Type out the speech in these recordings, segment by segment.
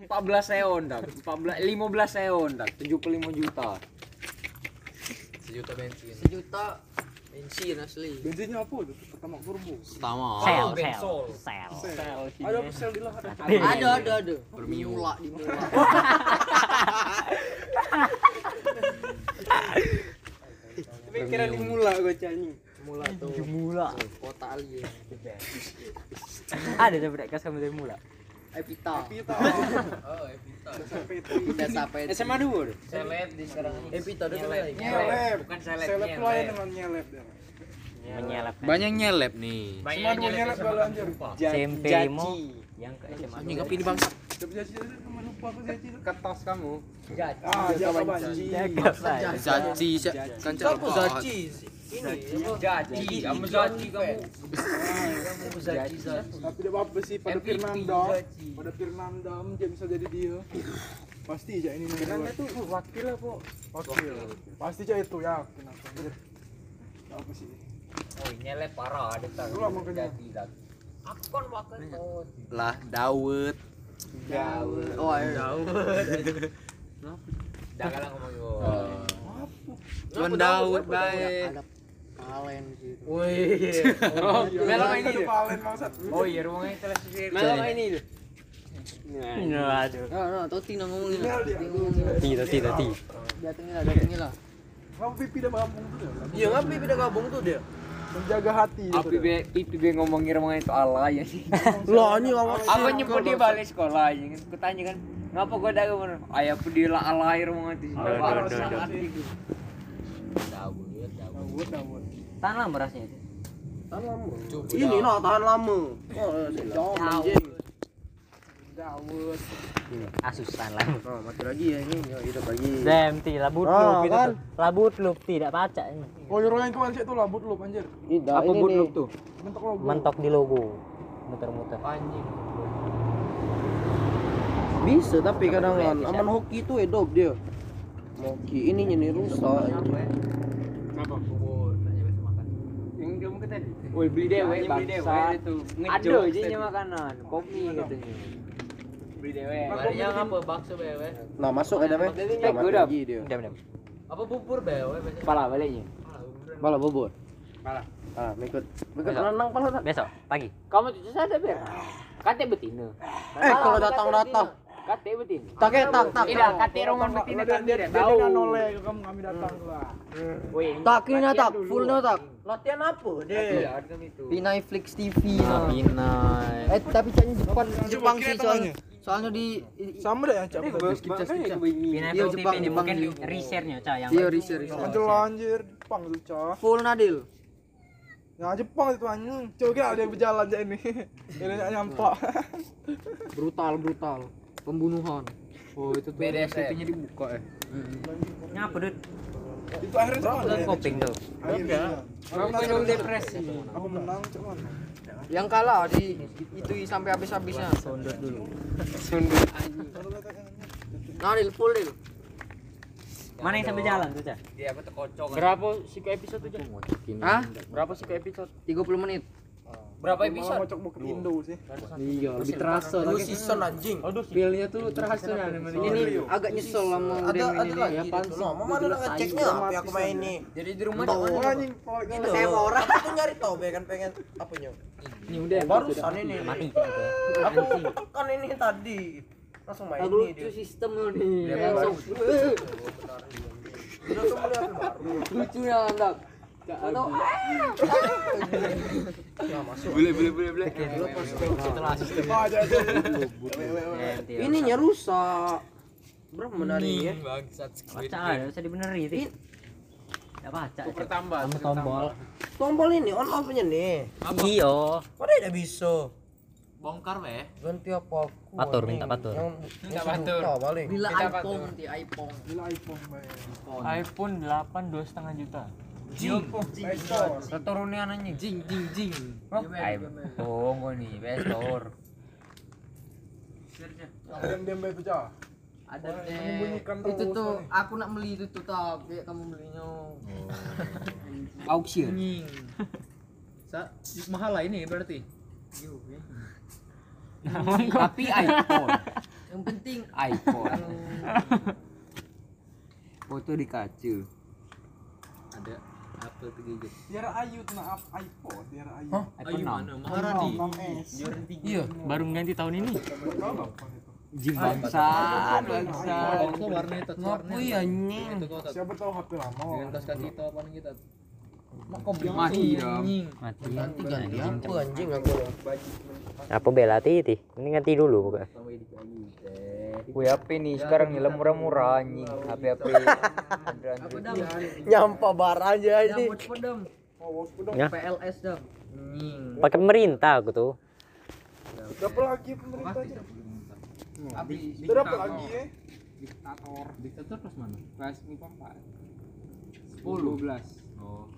14 eon dak. 14 15 eon dak. 75 juta. Sejuta bensin. Sejuta bensin asli. Bensinnya apa tuh? Pertama turbo. Pertama. Sel, Oh, sel, bensol. sel. Ada apa sel di lah? Ada ada ada. Premium. Mula di mula. Pikiran di mula gue cani. Mula tuh. Mula. Kota Ali. Ada tuh mereka sama dari mula. Epita. Pita. Oh, Evita. Desa pet. SMA 2. Seleb di sekarang. Epita Nyelep. mulai. Nyelep. Bukan seleb, Seleb nyelep. pelayan dengan nyelep dia. Menyelep. Banyak nyeleb nih. Cuma dua nyelep kalau anjir. SMP mu yang ke SMA. Anjing ini jadi teman lupa aku jadi. Kertas kamu. Ah, banci. Jaga saya. Zaci, kan Siapa Zaci? Ini. Jaji, kamu Jaji kamu. Kamu Zaci. Tapi dia apa sih pada. Zaci. Pada Firnanda dia bisa jadi dia. Pasti aja ini Firnanda tuh wakil apa? Wakil. Pasti aja itu ya. Kenapa? Apa sih? Oh, nyelep parah ada tar. Lu lah makanya. Jadi dak. Aku kan wakil oh. Lah, Dawet. Jauh. Oh, ayo. Jangan lah ngomong yo. Cuman Dawet baik. Ada kalen gitu. Wih. Oh, melong ini. Ada palen maksud. Oh iya rumahnya televisi. Melong ini. Aduh. Nah, nah, Toti nang ngomongin. Toti tidak, tidak. Datengin lah, datengin lah. Ngapa pipi dia kampung tuh ya? Iya, ngapain beda gabung tuh dia? Menjaga hati. Api be, pipi be itu alay ya. Lah, ini. Aku nyebut dia balik sekolah aja kan. Aku tanya kan, ngapa kau dah ke mana? Ayah lah alay rumah itu. Aduh, aduh, aduh, aduh. itu. Dawud, Dawud. Tahan lah berasnya itu. Tahan lama. Ini no tahan lama. Oh, jauh anjing. Asus tahan lah. Oh, mati lagi ya ini. Ya, hidup lagi. Demti, labut Ah, loop itu kan? Labut loop tidak baca ini. Oh, nyuruh yang kemarin itu lah, but lu anjir. Tidak, Apa ini boot loop tuh? Mentok logo. Mentok di logo. Muter-muter. Anjing. Bisa tapi kadang kan aman hoki itu edop dia. Hoki ininya nih rusak. Apa? Tadi. Woi beli dewe bangsa. Ada aja makanan, kopi katanya. Beli dewe. Barinya apa? Bakso bewe. Nah, masuk ada meh. Eh, Mati udah. Apa bubur bewe? Pala baliknya. Bala bobot. Pala. Ah. Mekut Besok. renang pala tak? Besok pagi. Kamu tuh sadar ber? Kate betina. Eh, kalau datang-datang. Kate betina. Tak tak tak. Tidak, kate roman betina kan dia tidak dia tahu. dia noleh ke kamu kami datang lah. Woi, Tak kini tak, full no tak. Latihan apa Iya, itu. Pinai Flix TV nah. Pinai. Eh, tapi caknya Jepang, Jepang sih soalnya. Soalnya di Sama deh yang Iya, Jepang, TV ini mungkin resernya, yang Iya. Anjir. Jepang tuh, cah. Full Nadil. Ya Jepang itu anjing. Coba kira ada yang berjalan aja ini. Ini nyampak. Brutal, brutal. Pembunuhan. Oh, itu tuh BDSM. nya dibuka ya. Ngapa, Dut? Itu akhirnya sama Itu koping tuh. Akhirnya. Aku menang Aku depresi. Aku menang, cuman. Yang kalah di itu sampai habis-habisnya. Sondot dulu. Sundut. Nadil full Dil. Mana yang sambil jalan tuh, Ca? Dia apa tuh kocok. Berapa sih ke episode aja? Hah? Berapa sih ke episode? 30 menit. Berapa episode? ngocok buket Indo sih. Iya, lebih terasa. Dua season anjing. Feelnya tuh terasa ya Ini agak nyesel sama ada ada ini lagi ya pan. loh mama ada ngeceknya apa yang aku main nih Jadi di rumah Oh, jangan. anjing, saya mau orang aku nyari tau be kan pengen apanya Ini udah barusan ini Mati nih. aku kan ini tadi langsung main ini lucu dia sistem lu nih. Langsung. udah tuh mulai Atau Boleh, boleh, boleh, boleh. setelah sistem. Oh, aja aja. Demti. ininya rusak. Berapa menariknya? Bangsat Baca ada, bisa dibenerin itu. Enggak baca. Ca. tambah. Sama tombol. tombol ini on off nya nih Iyo. kok tidak bisa Bongkar weh. ganti apa aku Patur, minta patur. Minta patur. Bila iPhone, di iPhone. Gila iPhone iPhone 8 dua setengah juta. Store. Keturunnya anjing. Jing, jing, jing. Oh, iPhone nih, bestor. Diam-diam baik pecah. Ada. Itu tuh aku nak beli itu tuh tapi kamu belinya. Auction. Sa mahal lah ini berarti. Tapi iPhone. Yang penting iPhone. Foto di kaca. Ada? Biar Ayu up iPhone, biar Ayu. iPhone 6. Marah di. Iya. Baru ganti tahun ini. Bangsat. Kok warna itu warna. Oh iya tak. Siapa tahu HP lama. Dengan tas kaki itu apa nih kita? Mati dong. Mati. Ganti ganti apa anjing aku. Apa bela titi? Ini ganti dulu bukan? HP nih sekarang nih murah-murah anjing. HP-HP. Nyampa bar aja ini. Ya. PLS dong. Pakai pemerintah aku tuh. Dapat lagi pemerintah aja. Kita dapat lagi ya. Diktator. Diktator pas mana? Kelas empat. Sepuluh belas. Oh.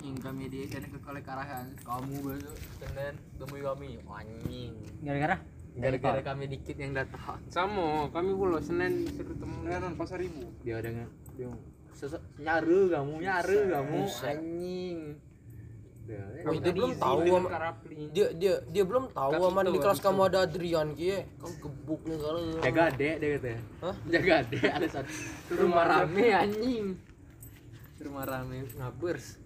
Yang kami di dan ke oleh karahan kamu besok Senin temui kami anjing Gara-gara? Gara-gara kami dikit yang datang. Sama, kami pula Senin disuruh temu. Kenalan pasar ibu. dia dengan dia sesek nyaru kamu nyaru kamu. Anjing. Oh, itu belum tahu sama dia dia dia belum tahu sama di kelas kamu ada Adrian kie. Kamu gebuk nih kalau. jaga adek dia kata. Hah? jaga adek ada satu. Rumah rame anjing. rumah rame ngabers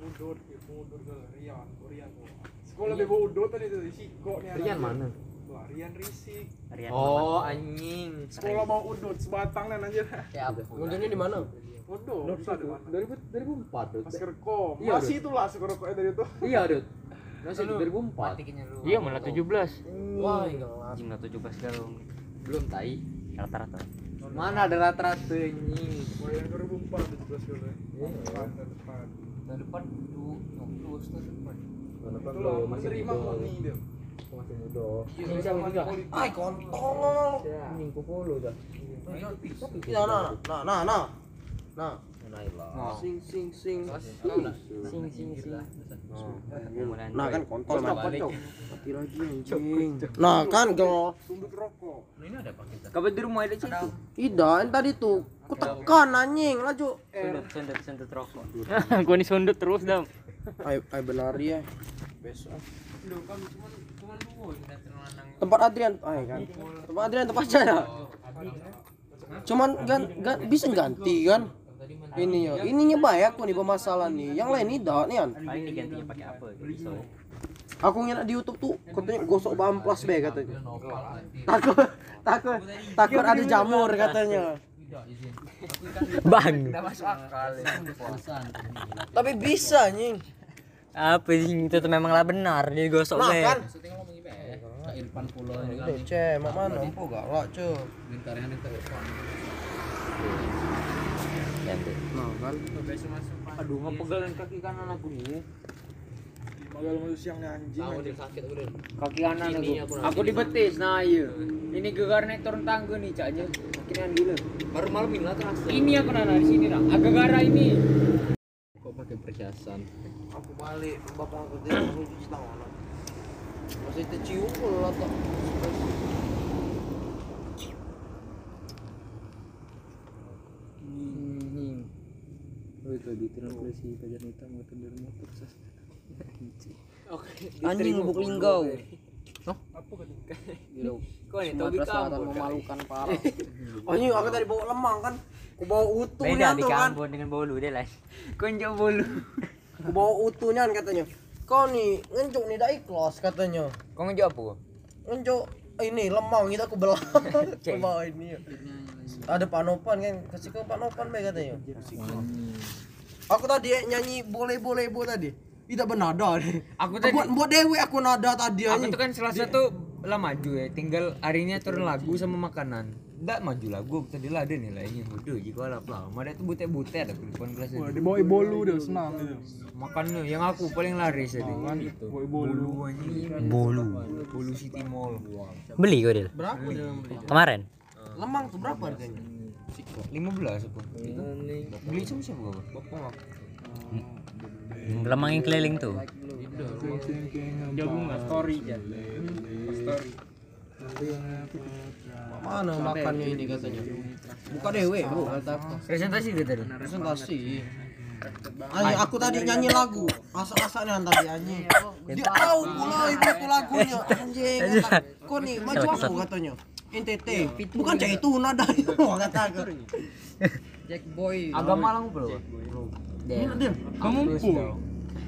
Udur, udur ke Rian, Rian. Sekolah bebo tadi tuh di Siko nih. Rian mana Wah, Rian Risik. Rian oh anjing Sekolah mau udut sebatang dan anjir. Ya, Udurnya di mana? Udut, bisa di mana? 2000 2004 tuh Masker kom. Iya, Masih itulah rokoknya dari itu. iya dud masih 2004 Iya malah 17. Wah, enggak. Jim 17 galung. belum tai Rata-rata. mana ada rata-rata anjing Wah, yang 2004 17 dulu. Depan, depan. tahun depan tuh nyoblos tahun depan tahun depan Itu loh, menerima kami dia. Masih muda Ini sama di politik. Ay, kontol. anjing popolo dah Nah, nah, nah, nah, nah. Nah. Sing sing sing. Sing sing sing. Nah kan kontol man. balik Mati lagi anjing. Nah kan gel. Sundut rokok. ini ada apa kita Kapan di rumah ada situ? Yang tadi tuh ku tekan anjing laju. Sundut sundut sundut rokok. Gua nih sundut terus dam. Ayo, ayo benar ya. Besok. lu kan cuma Tempat Adrian, ay kan. Tempat Adrian tempat saya. Cuman gan, gan bisa ganti kan? Ini ya, ininya banyak tuh nih bermasalah nih. Yang lain tidak nih kan. Paling digantinya pakai apa? Pisau. Aku ngeliat di YouTube tuh katanya gosok bamplas be katanya. Takut takut takut ada jamur katanya. Bang. masuk akal ya Tapi bisa anjing. Apa sih itu tuh memang lah benar dia gosok Nah be. kan. Kak Irfan pulau ini Udah ceh, mak mana empo galak cuy. lingkaran itu Ganti. Nah kan. Aduh, ngepegalin kaki kanan aku nih. Magal masuk siangnya anjing. anjing. dia sakit udah Kaki kanan aku. aku Aku di betis, nah iya. Ini gegar naik turun tangga nih, caknya. Makinan gila. baru malam ini lah terasa Ini aku nana di sini, Nak. Agak gara ini. kok pakai perhiasan Aku balik, bapak aku dia aku cuci tangan. Masih tercium tak. Oh itu di tilang polisi kajian hitam motor dari motor sas. Anjing lubuk linggau. Kau nih, tahu di Sumatera Selatan kampung. memalukan parah. Anjing aku tadi bawa lemang kan. Aku bawa utuhnya Beda di kan. Kambon dengan bolu dia lain. Kau jauh bolu. Aku bawa utuhnya kan katanya. Kau nih ngencuk nih dah ikhlas katanya. Kau ngejawab apa? Ngencuk ini lemang gitu aku belah. bawa ini. Ada panopan kan, kasih ke panopan be katanya. Aku tadi nyanyi boleh boleh bo tadi. Tidak bernada deh. Aku tadi Buat buat dewe aku nada tadi aku tuh kan salah satu lah maju ya tinggal harinya turun lagu sama makanan Nggak maju lagu tadi lah ada nilainya udah jika lah lama ada tuh bute-bute ada di depan kelas Wah, itu di bawah bolu dia senang gitu. makannya yang aku paling laris tadi Kan itu bolu. anjing Bolu. bolu city mall Beli kau dia. Berapa? Kemarin. Lemang tuh berapa harganya? lima belas apa itu beli sama siapa bapak Lemang yang keliling tuh. jagung story aja story Mana makannya ini katanya? Buka dewe, Bu, kata aku. presentasi dia tadi Presentasi. Anjing, aku tadi nyanyi lagu. Asak-asaknya tadi anjing. Dia tahu pula ibu aku lagunya. Anjing. Kok nih maju aku katanya. NTT. Bukan cai tuna dah itu kata aku. Jack Boy. Agama lang bro. Iya, Dia. Mengumpul.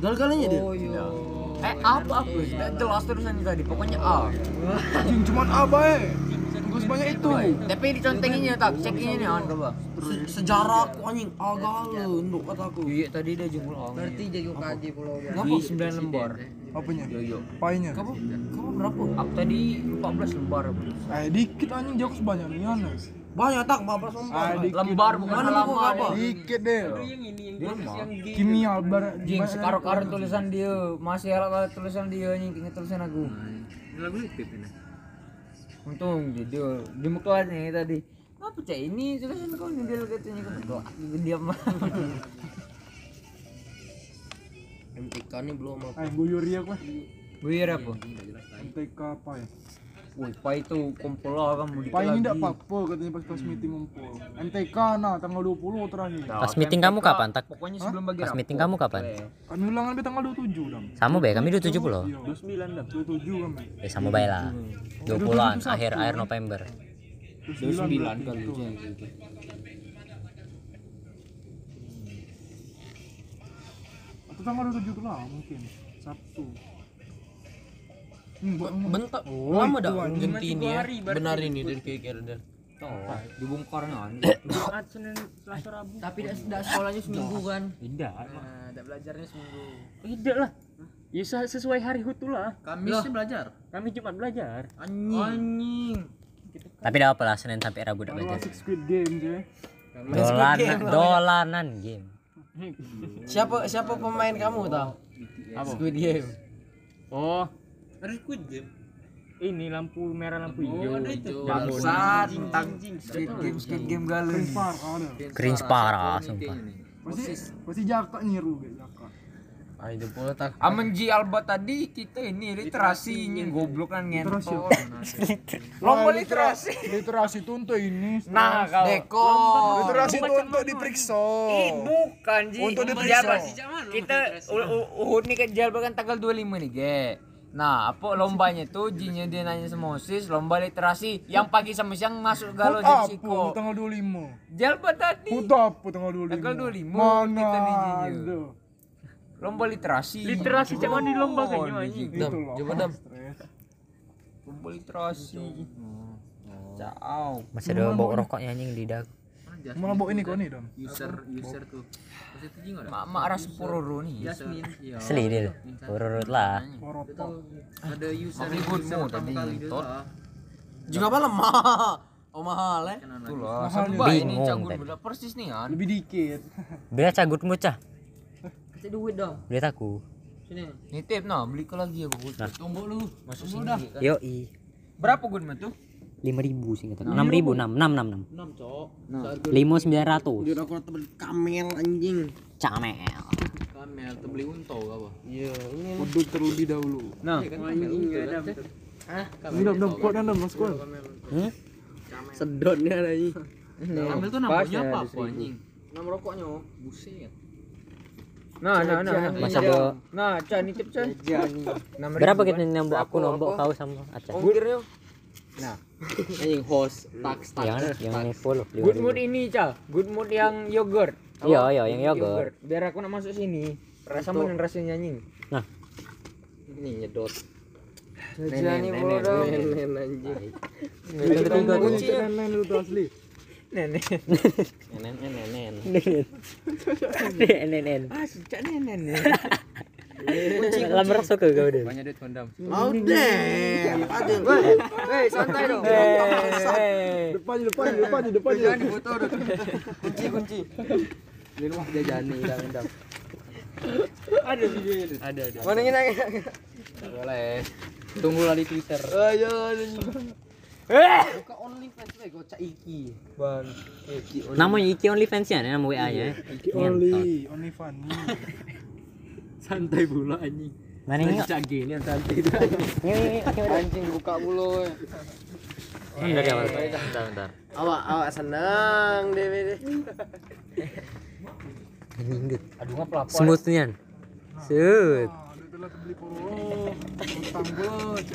Gal-galanya dia. Oh iya. Eh apa? Tidak jelas terusan tadi. Pokoknya A. Cuman apa eh. Gue sebanyak itu. Tapi dicontenginnya tak cek ini nih an coba. Se- Sejarah aku anjing agak nduk kataku. Iya tadi dia jempol A. Berarti jadi UKJ pulau dia. Di 9 lembar. Apanya? Yo yo. Painya. Kamu kamu berapa? Aku tadi 14 lembar. bro. Eh dikit anjing jauh sebanyak ini aneh. Banyak tak 14 lembar. Lembar bukan halaman. apa? Dikit deh. Yang ini yang bagus yang G. Kimia bar. Jing sekarang tulisan dia masih alat tulisan dia nih tinggal tulisan aku. Ini lagu itu ini. Untung jadi di muka nih tadi. Apa cak ini tulisan kau nih dia katanya kan doa diam. MTK nih belum apa. Eh guyur ya gue. Buyur apa? MTK apa ya? Woi, pai itu kumpul lah kamu di Pai ini enggak apa-apa katanya pas pas meeting ngumpul. MTK nah tanggal 20 terakhir. Pas meeting kamu kapan, Tak? Pokoknya sebelum bagi Pas meeting kamu kapan? Kami ulangan di tanggal 27 dam. Sama be, kami 27 puluh. Iya. 29 dam. 27 kami. Eh sama bae lah. 20-an akhir akhir November. 29 kali Atau tanggal 27 tuh lah mungkin. Sabtu. Bentar. Oh, Lama dah anjing. ganti ini ya. Benar ini dari kikir dan. Oh, dibongkar nih. Jumat Senin Selasa Rabu. Tapi tidak sekolahnya seminggu kan. Tidak. Nah, tidak belajarnya seminggu. Tidak lah. Ya se- sesuai hari hutu lah. Kamis sih belajar. Kami Jumat belajar. Anjing. Tapi dah apa lah Senin sampai Rabu dah Kalau belajar. Squid Game je. Dolanan, dolanan game. Siapa siapa pemain kamu tau? Squid Game. Oh, Ada Squid Game. ini lampu merah lampu hijau. Bangsat, tentang squid game squid game galon. Par ada. Cringe parah sumpah. Pasti pasti Jaka nyiru be Jaka. Ah itu pula tak. Aman Ji Alba tadi kita ini literasi ini goblok kan ngentot. Lomba literasi. Literasi itu untuk ini. Nah, kau. Deko. Literasi itu untuk diperiksa. Bukan Ji. Untuk diperiksa. Kita Uhud nih ke Jalba kan tanggal 25 nih, Ge. Nah, apa lombanya tuh Jinya dia nanya sama OSIS, lomba literasi yang pagi sama siang masuk galau Hut jadi apa psiko. tanggal 25? Jalba tadi. Hut apa tanggal 25? Tanggal 25 Mana kita nih, Jinyo. ada. Lomba literasi. Literasi cuma di lomba kan Oh, anjing. Itu Dam, loh. coba dam. Lomba literasi. Ciao. Masih ada bau rokoknya anjing di dag. Mana bawa ini kau nih, Dam? User user tuh. Mak mak ras pororo nih. Yasmin. Iya. Asli dia. Urut lah. Ada user Beli goodmu user tadi, tot. Juga apa lemah? Oh mahal ya. Tuh lah, sampai ini cagur tadi. udah persis nih kan. Lebih dikit. Bila cagutmu cah. Kasih duit dong. Beli aku. Sini. Nitip nah, beli ke lagi aku. Tombol lu. Masuk sini. Yoi. Berapa gue mah tuh? Lima ribu sih kata enam ribu enam enam enam enam 6, Cok. lima sembilan ratus Dia aku beli kamel anjing. camel Kamel tuh beli unto apa? Iya, ini Udut terlebih dahulu. Nah, Anjing enggak ada. Hah? Ini dam dam kuat dam masuk kuat. hmm? sedotnya ada ini. Kamel tuh namanya apa anjing? Nama rokoknya. Buset. nah, nah, nah, nah. masa ada Nah, Cah nitip Cah. Enam ribu berapa kan? kita nambah aku nombok kau sama Aca Ongkirnya. Nah, anjing host tax tax. yang yang ini follow lima Good mood ini, Cah. Good mood yang yogurt. iya iya yang yogurt Biar aku nak masuk sini. Rasa mana rasanya anjing? nah Ini nyedot. Nenek, nenek, Nen anjing. kita ketiga tuh Kunci lain lu asli. nenek. Nenen nenen. nenen Ah, si Cak nenek. lamar ke kau deh Banyak duit kondom. Mau deh. Ada. Hei, santai dong. Depannya depannya depannya depannya. foto dong. Kunci kunci. Ini rumah jajani dam dam. Ada video itu. Ada ada. Mana ini? Boleh. Tunggulah di Twitter. Ayo. Eh, Buka OnlyFans lagi gocak iki. Bang. namanya Iki OnlyFans ya nama WA nya Only only fun. Santai pula anjing. mana ini Cak gini yang santai itu. Anjing buka mulu. bentar ya bentar bentar Awak awak senang deh deh. Aduh ngapa pelapor. smoothnya. Ah, ada telah beli poro. Utang bos.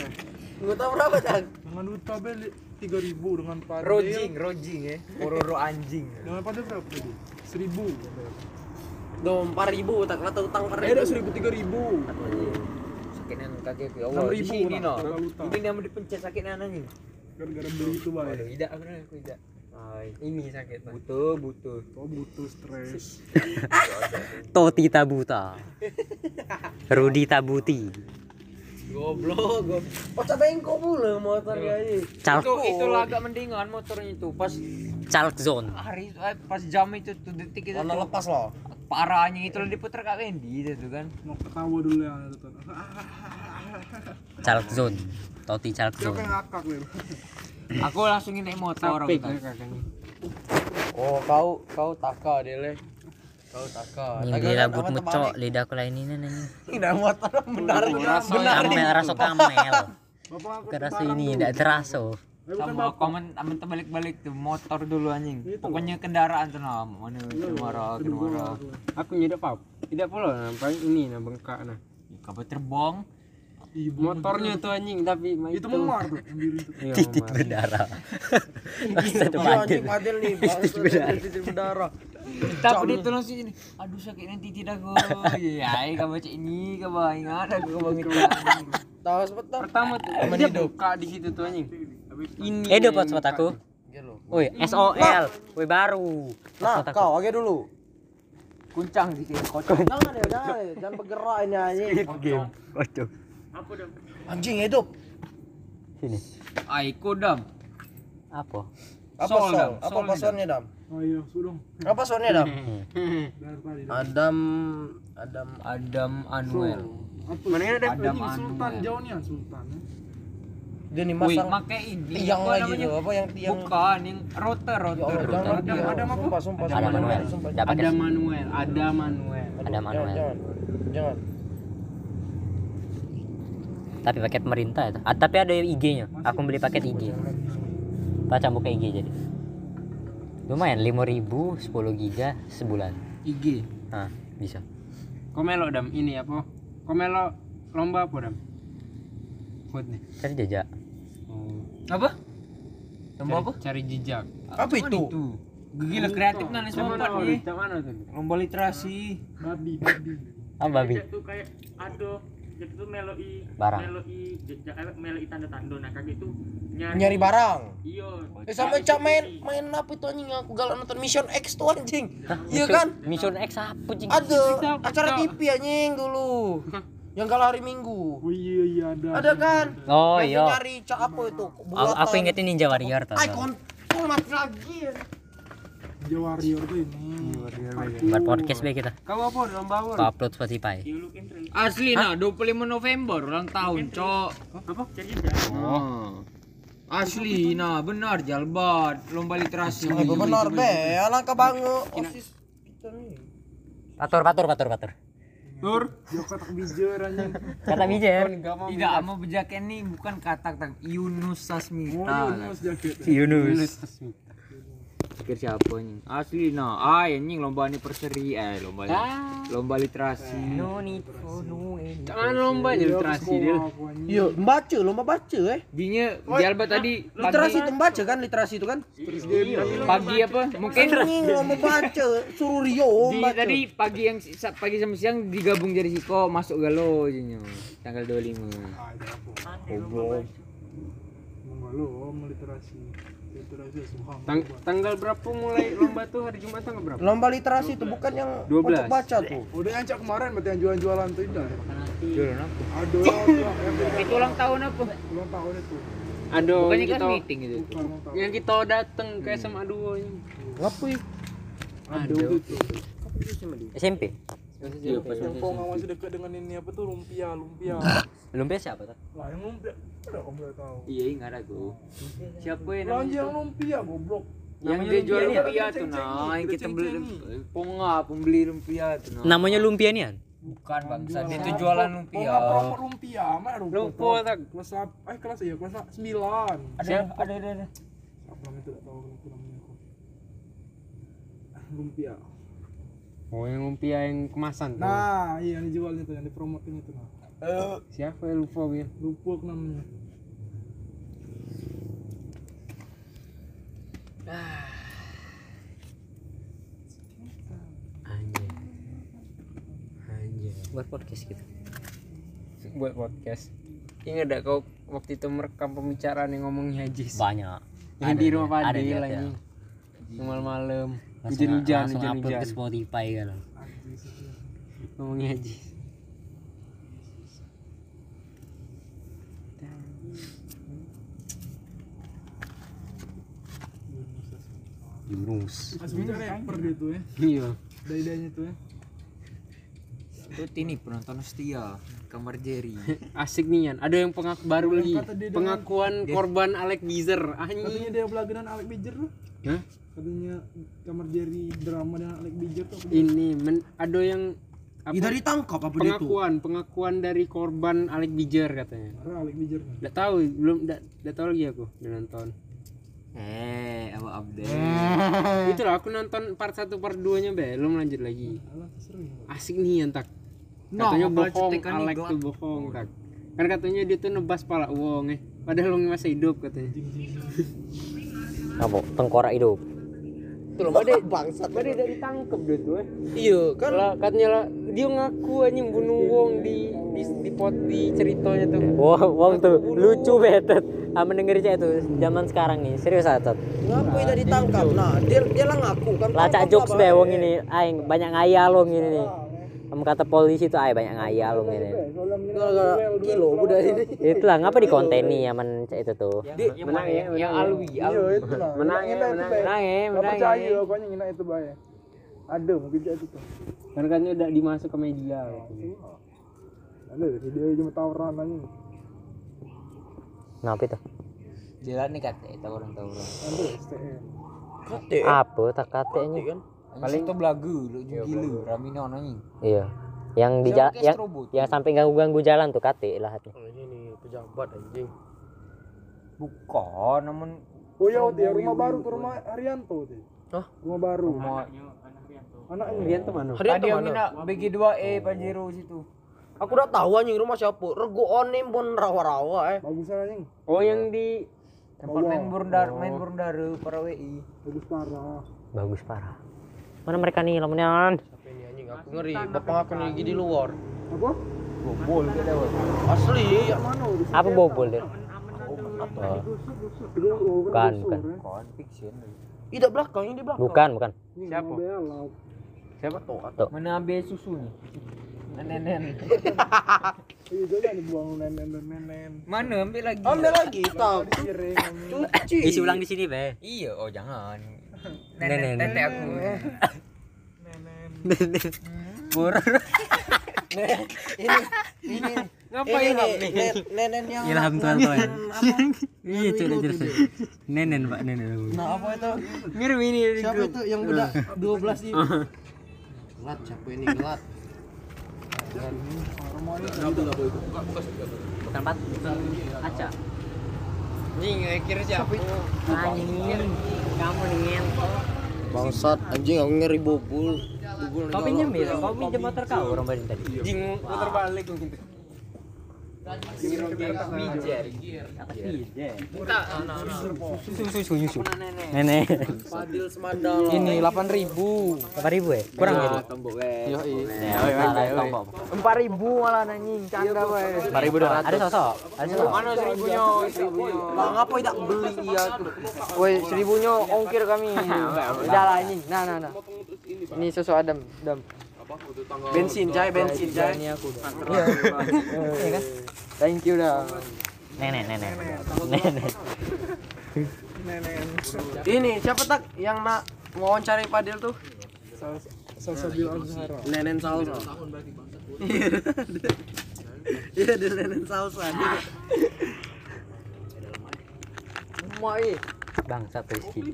Gua tahu berapa, Cang? Jangan lupa beli tiga ribu dengan padel. Rojing, rojing ya. Pororo anjing. Dengan padel berapa tadi? Seribu. Duh, empat ribu tak kata utang empat Eh, ribu. udah seribu tiga ribu. Sakitnya kaki aku. Ya Enam Allah, di ribu sini no. Ini yang dipencet sakitnya anjing. Gara-gara beli itu Aduh, bayar. tidak benar aku tidak. Ini sakit. Butuh, butuh. Oh butuh stres. Toti Tabuta. Rudi Tabuti. Goblok, goblok. Kocak bengkok pula motor kayaknya. Calk Itu itu agak mendingan motornya itu pas Calk Zone. hari eh, pas jam itu tuh detik itu tuh, lepas loh. Parahnya itu lah diputar Kak Wendy itu tuh kan. Mau ketawa dulu ya. nonton. Calk Zone. Toti Calk Siapa Zone. ngakak? Aku langsung naik motor aku tuh. Oh, kau kau taka deh le. Kau taka. Ini rambut mucok lidahku lain ini nih. Tidak motor benar benar. Kamel rasa kamel. Bapak aku Bukan rasa ini, tidak terasa. Eh, Sama komen aman terbalik-balik tuh motor dulu anjing. Pokoknya kendaraan tuh nah, mana marah, marah. Aku nyedek pap. Tidak pula nampak ini nah bengkak nah. Kabar terbang. Ibu Motornya tuh anjing tapi itu memar tuh itu. Iya, Mas. berdarah. Itu Iya, anjing padel. nih. Titik berdarah. Tapi dia tuh langsung ini. Aduh sakit nanti tidak aku. Ya, kau baca ini, kau ingat aku kau bangun Tahu sebentar. Pertama tuh dia buka di situ tuh anjing. Ini. Eh, dapat spot aku. Woi, SOL. Woi, baru. Nah, kau oke dulu. Kuncang di sini. Kocok. Jangan ya, jangan ya. Jangan bergerak ini anjing. Game. Waduh. Anjing hidup. Sini. Aiko dam. Apa? Apa Sol? Dam. Apa Sol, passwordnya dam? Oh iya, sudah. Apa passwordnya dam? Adam Adam Adam Anuel. Mana ada Adam Sultan Anuel. jauh nih ya, Sultan. Ya. dia nih masang pakai ini. tiang apa lagi namanya? Apa yang tiang? Bukan, yang router, Ya router. Allah, router. dia. Adam apa? Sumpah, sumpah, Ada. Dapat Ada Manuel, ada Manuel. Aduh, Ada jangan, Manuel. Jangan, jangan. Tapi paket pemerintah itu. Ah, tapi ada IG-nya. Aku beli paket IG. Baca buka IG jadi. Lumayan 5000 10 giga sebulan. IG. Nah, bisa. Komelo dam ini apa? Komelo lomba apa dam? Buat nih. Cari jajak. Apa? Lomba apa? Cari jejak. Apa itu? Gila kreatif mana? semua nih. Cak mana tuh? Lomba literasi. Babi, babi. Ah, babi. itu kayak ada jadi tuh meloi Barang. meloi jejak eh, meloi tanda tanda nah kakek itu nyari, Nyari barang. iya Eh sampai cak main main apa itu anjing aku galak nonton Mission X tuh anjing. Iya kan? Mission X apa cing? Ada acara TV anjing dulu. Yang kalau hari Minggu. Oh iya, iya ada. Ada kan? Oh Yang iya. Nyari cak apa itu? Aku, aku ingetin Ninja Warrior tau. Ay, kontol mati lagi. Jawa Warrior tuh ini. Buat podcast be kita. Kau apa lomba apa? Aku upload Spotify. Asli nah 25 November ulang tahun, Cok. Apa? Oh. Asli nah benar jalbat lomba literasi. Benar be, anak bangu. Osis kita nih. Patur, patur, patur, patur. Tur. Dia kotak bijer anjing. Kata Mijer. Tidak, mau bejaken nih bukan kata kata Yunus Oh, Sasmita. Yunus jaket. Yunus. Pikir siapa nih? Asli nah, ah anjing lomba anniversary eh lomba lomba literasi. No need for no mana lomba aja literasi dia. Iya, membaca, lomba baca eh. Dinya jalbat tadi Literasi pagi, itu membaca kan, literasi itu kan? pagi apa? Mungkin Anjing lomba baca, suruh Rio di membaca. tadi pagi yang pagi sama siang digabung jadi Siko masuk galo jadinya tanggal 25. Ah, ada apa? Goblok. Mau lo Tang tanggal berapa mulai lomba tuh hari Jumat tanggal berapa? Lomba literasi itu bukan yang 12. untuk baca tuh. Udah yang cak kemarin berarti yang jualan-jualan tuh itu. Jualan apa? Aduh, yang Itu ulang tahun apa? ulang tahun itu. Ada Bukannya yang kan kita meeting itu. Yang kita datang ke SMA 2 ini. Ngapain? Aduh itu. SMP. Iya, pas Yang masih dekat dengan ini apa tuh lumpia, lumpia. Lumpia siapa tuh? Lah yang lumpia, udah kamu udah tahu. Iya, enggak ada tuh. Siapa yang namanya? yang lumpia goblok. Yang dia jual lumpia tuh nah, yang kita beli ponga, pembeli lumpia tuh nah. Namanya Lumpia nian. Bukan bangsa, dia tuh jualan lumpia. Promo lumpia, mana lumpia? Lupa tak. Kelas apa? Eh kelas iya kelas sembilan. Ada, ada, ada, ada. Apa namanya tidak tahu namanya aku. Ah, Lumpia. Oh yang lumpia yang kemasan tuh. Nah iya yang dijualnya tuh yang dipromotin itu. Nah. Uh. Siapa ya lupa gue? Lupa namanya. Ah. Anjir. Anjir. Buat podcast gitu. Buat podcast. Ingat gak kau waktu itu merekam pembicaraan yang ngomongnya Haji? Banyak. Yang ada di rumah Padi lagi. Ya. Malam-malam hujan-hujan langsung upload hujan-hujan ke Spotify kan. Ngomongnya Haji Yunus Sebenarnya rapper dia tuh ya. iya. Tuh ya. Terus ini penonton setia. Kamar Jerry. Asik nih Yan. Ada yang pengaku baru lagi. dengan- pengakuan korban Alex Bizer Katanya anjing dia pelagaran Alec Bijer tuh. Hah? Katanya kamar Jerry drama dengan Alec Bijer tuh. apa ini men, ada yang apa, Ida ditangkap apa dia tuh? pengakuan pengakuan dari korban Alex Bizer katanya. Dia? Alec Bijer. Nggak tahu belum nggak nggak tahu lagi aku udah nonton. Eh apa update? Itu lah aku nonton part 1 part 2 nya belum lanjut lagi. Ya. asik nih yang tak katanya bohong Alex tuh bohong tak kan katanya dia tuh nebas pala uang eh. Padahal uangnya masih hidup katanya. Apa? Tengkorak hidup tuh badai bangsat badai dari tangkep dia tuh eh Iya kan. lah katanya lah dia ngaku anjing bunuh uang di di di pot di ceritanya tuh Wah, wong tuh lucu betet. Ah mendengar cek itu zaman sekarang nih, serius atat. Ngapa Ida ditangkap? Nah, dia dia lah ngaku kan. Lacak jokes be Bang. wong ini, aing banyak ngayal wong ini nih. Kamu kata polisi tuh ay banyak ngayal. Gara-gara kilo udah ini. Itulah ngapa di konten nih aman cek itu tuh. menang ya yang alwi Iya itu lah. menang ya itu, menang menang ya Gak menang percaya ya pokoknya ngina itu bay. Ada mungkin itu tuh. kan katanya udah dimasuk ke media gitu. Ada video cuma tawuran aja. Ngapa itu? jalan nih kata tawuran tawuran Ada STM. Kate. Apa tak katanya? kan. Paling tuh belagu lu jugi lu ramine ono Iya. Yang di Siapa ja- kayak yang yang sampai ganggu-ganggu jalan tuh kate lah hati. Oh, ini nih pejabat anjing. bukan namun Oh iya, dia rumah baru tuh rumah Arianto tuh. Hah? Rumah baru. mau Anaknya. Rian tuh mana tadi yang mina BG2E Pajero situ Aku udah tahu anjing rumah siapa. Rego onim pun rawa-rawa eh. Bagus anjing. oh yang di tempat main burundar main burundara para WI Bagus parah. Bagus parah. Mana mereka nih lamunan? Siapa ini anjing? Aku ngeri. Bapak aku lagi di luar. Apa? bobol beda Asli. Mana udah Apa bobol deh? Oh, bukan, bukan. kon fiction Tidak belakang, ini di belakang. Bukan, bukan. siapa siapa Tuh, Tuh. mana abe susu nih nenen Iya, jangan dibuang nenen nenen. mana ambil lagi Ambil lagi. Piring. Cuci. Isi ulang di sini, Be. iya oh jangan Nenen. nenek aku Bur. Ini ini ngapain ini, nih nenen yang Ilham nenen apa? Iya, itu jelas. Pak, nenen. Nah, apa itu? ngirim ini Siapa itu yang budak 12 di Gelat siapa ini gelat? Bukan Pat. Kaca. Anjing kira siapa Anjing. Kamu nih Bangsat anjing aku ngeri bobul. Kau pinjam ya? Kau pinjam motor kau orang tadi. anjing putar balik mungkin tuh Bijar. Susu, susu, susu. Nenek. Fadil Semandal. Ini 8000. Berapa ribu ya? Kurang. Yo, Empat 4000 malah anjing, canda ribu dong. Ada sosok. Ada sosok. Mana seribunya? Seribunya. Lah ngapa tidak beli iya tuh? Woi, seribunya ongkir kami. Jalan anjing. Nah, nah, nah. Ini susu Adam, Dam. Bensin jay, bensin jay. Ini aku. Iya kan? Thank you dah. Nenek, nenek. Nenek. Ini siapa tak yang nak wawancara Fadil tuh? Salsabil Azhara. Nenen salsa. Iya, ada nenen salsa. Bangsat Rizky.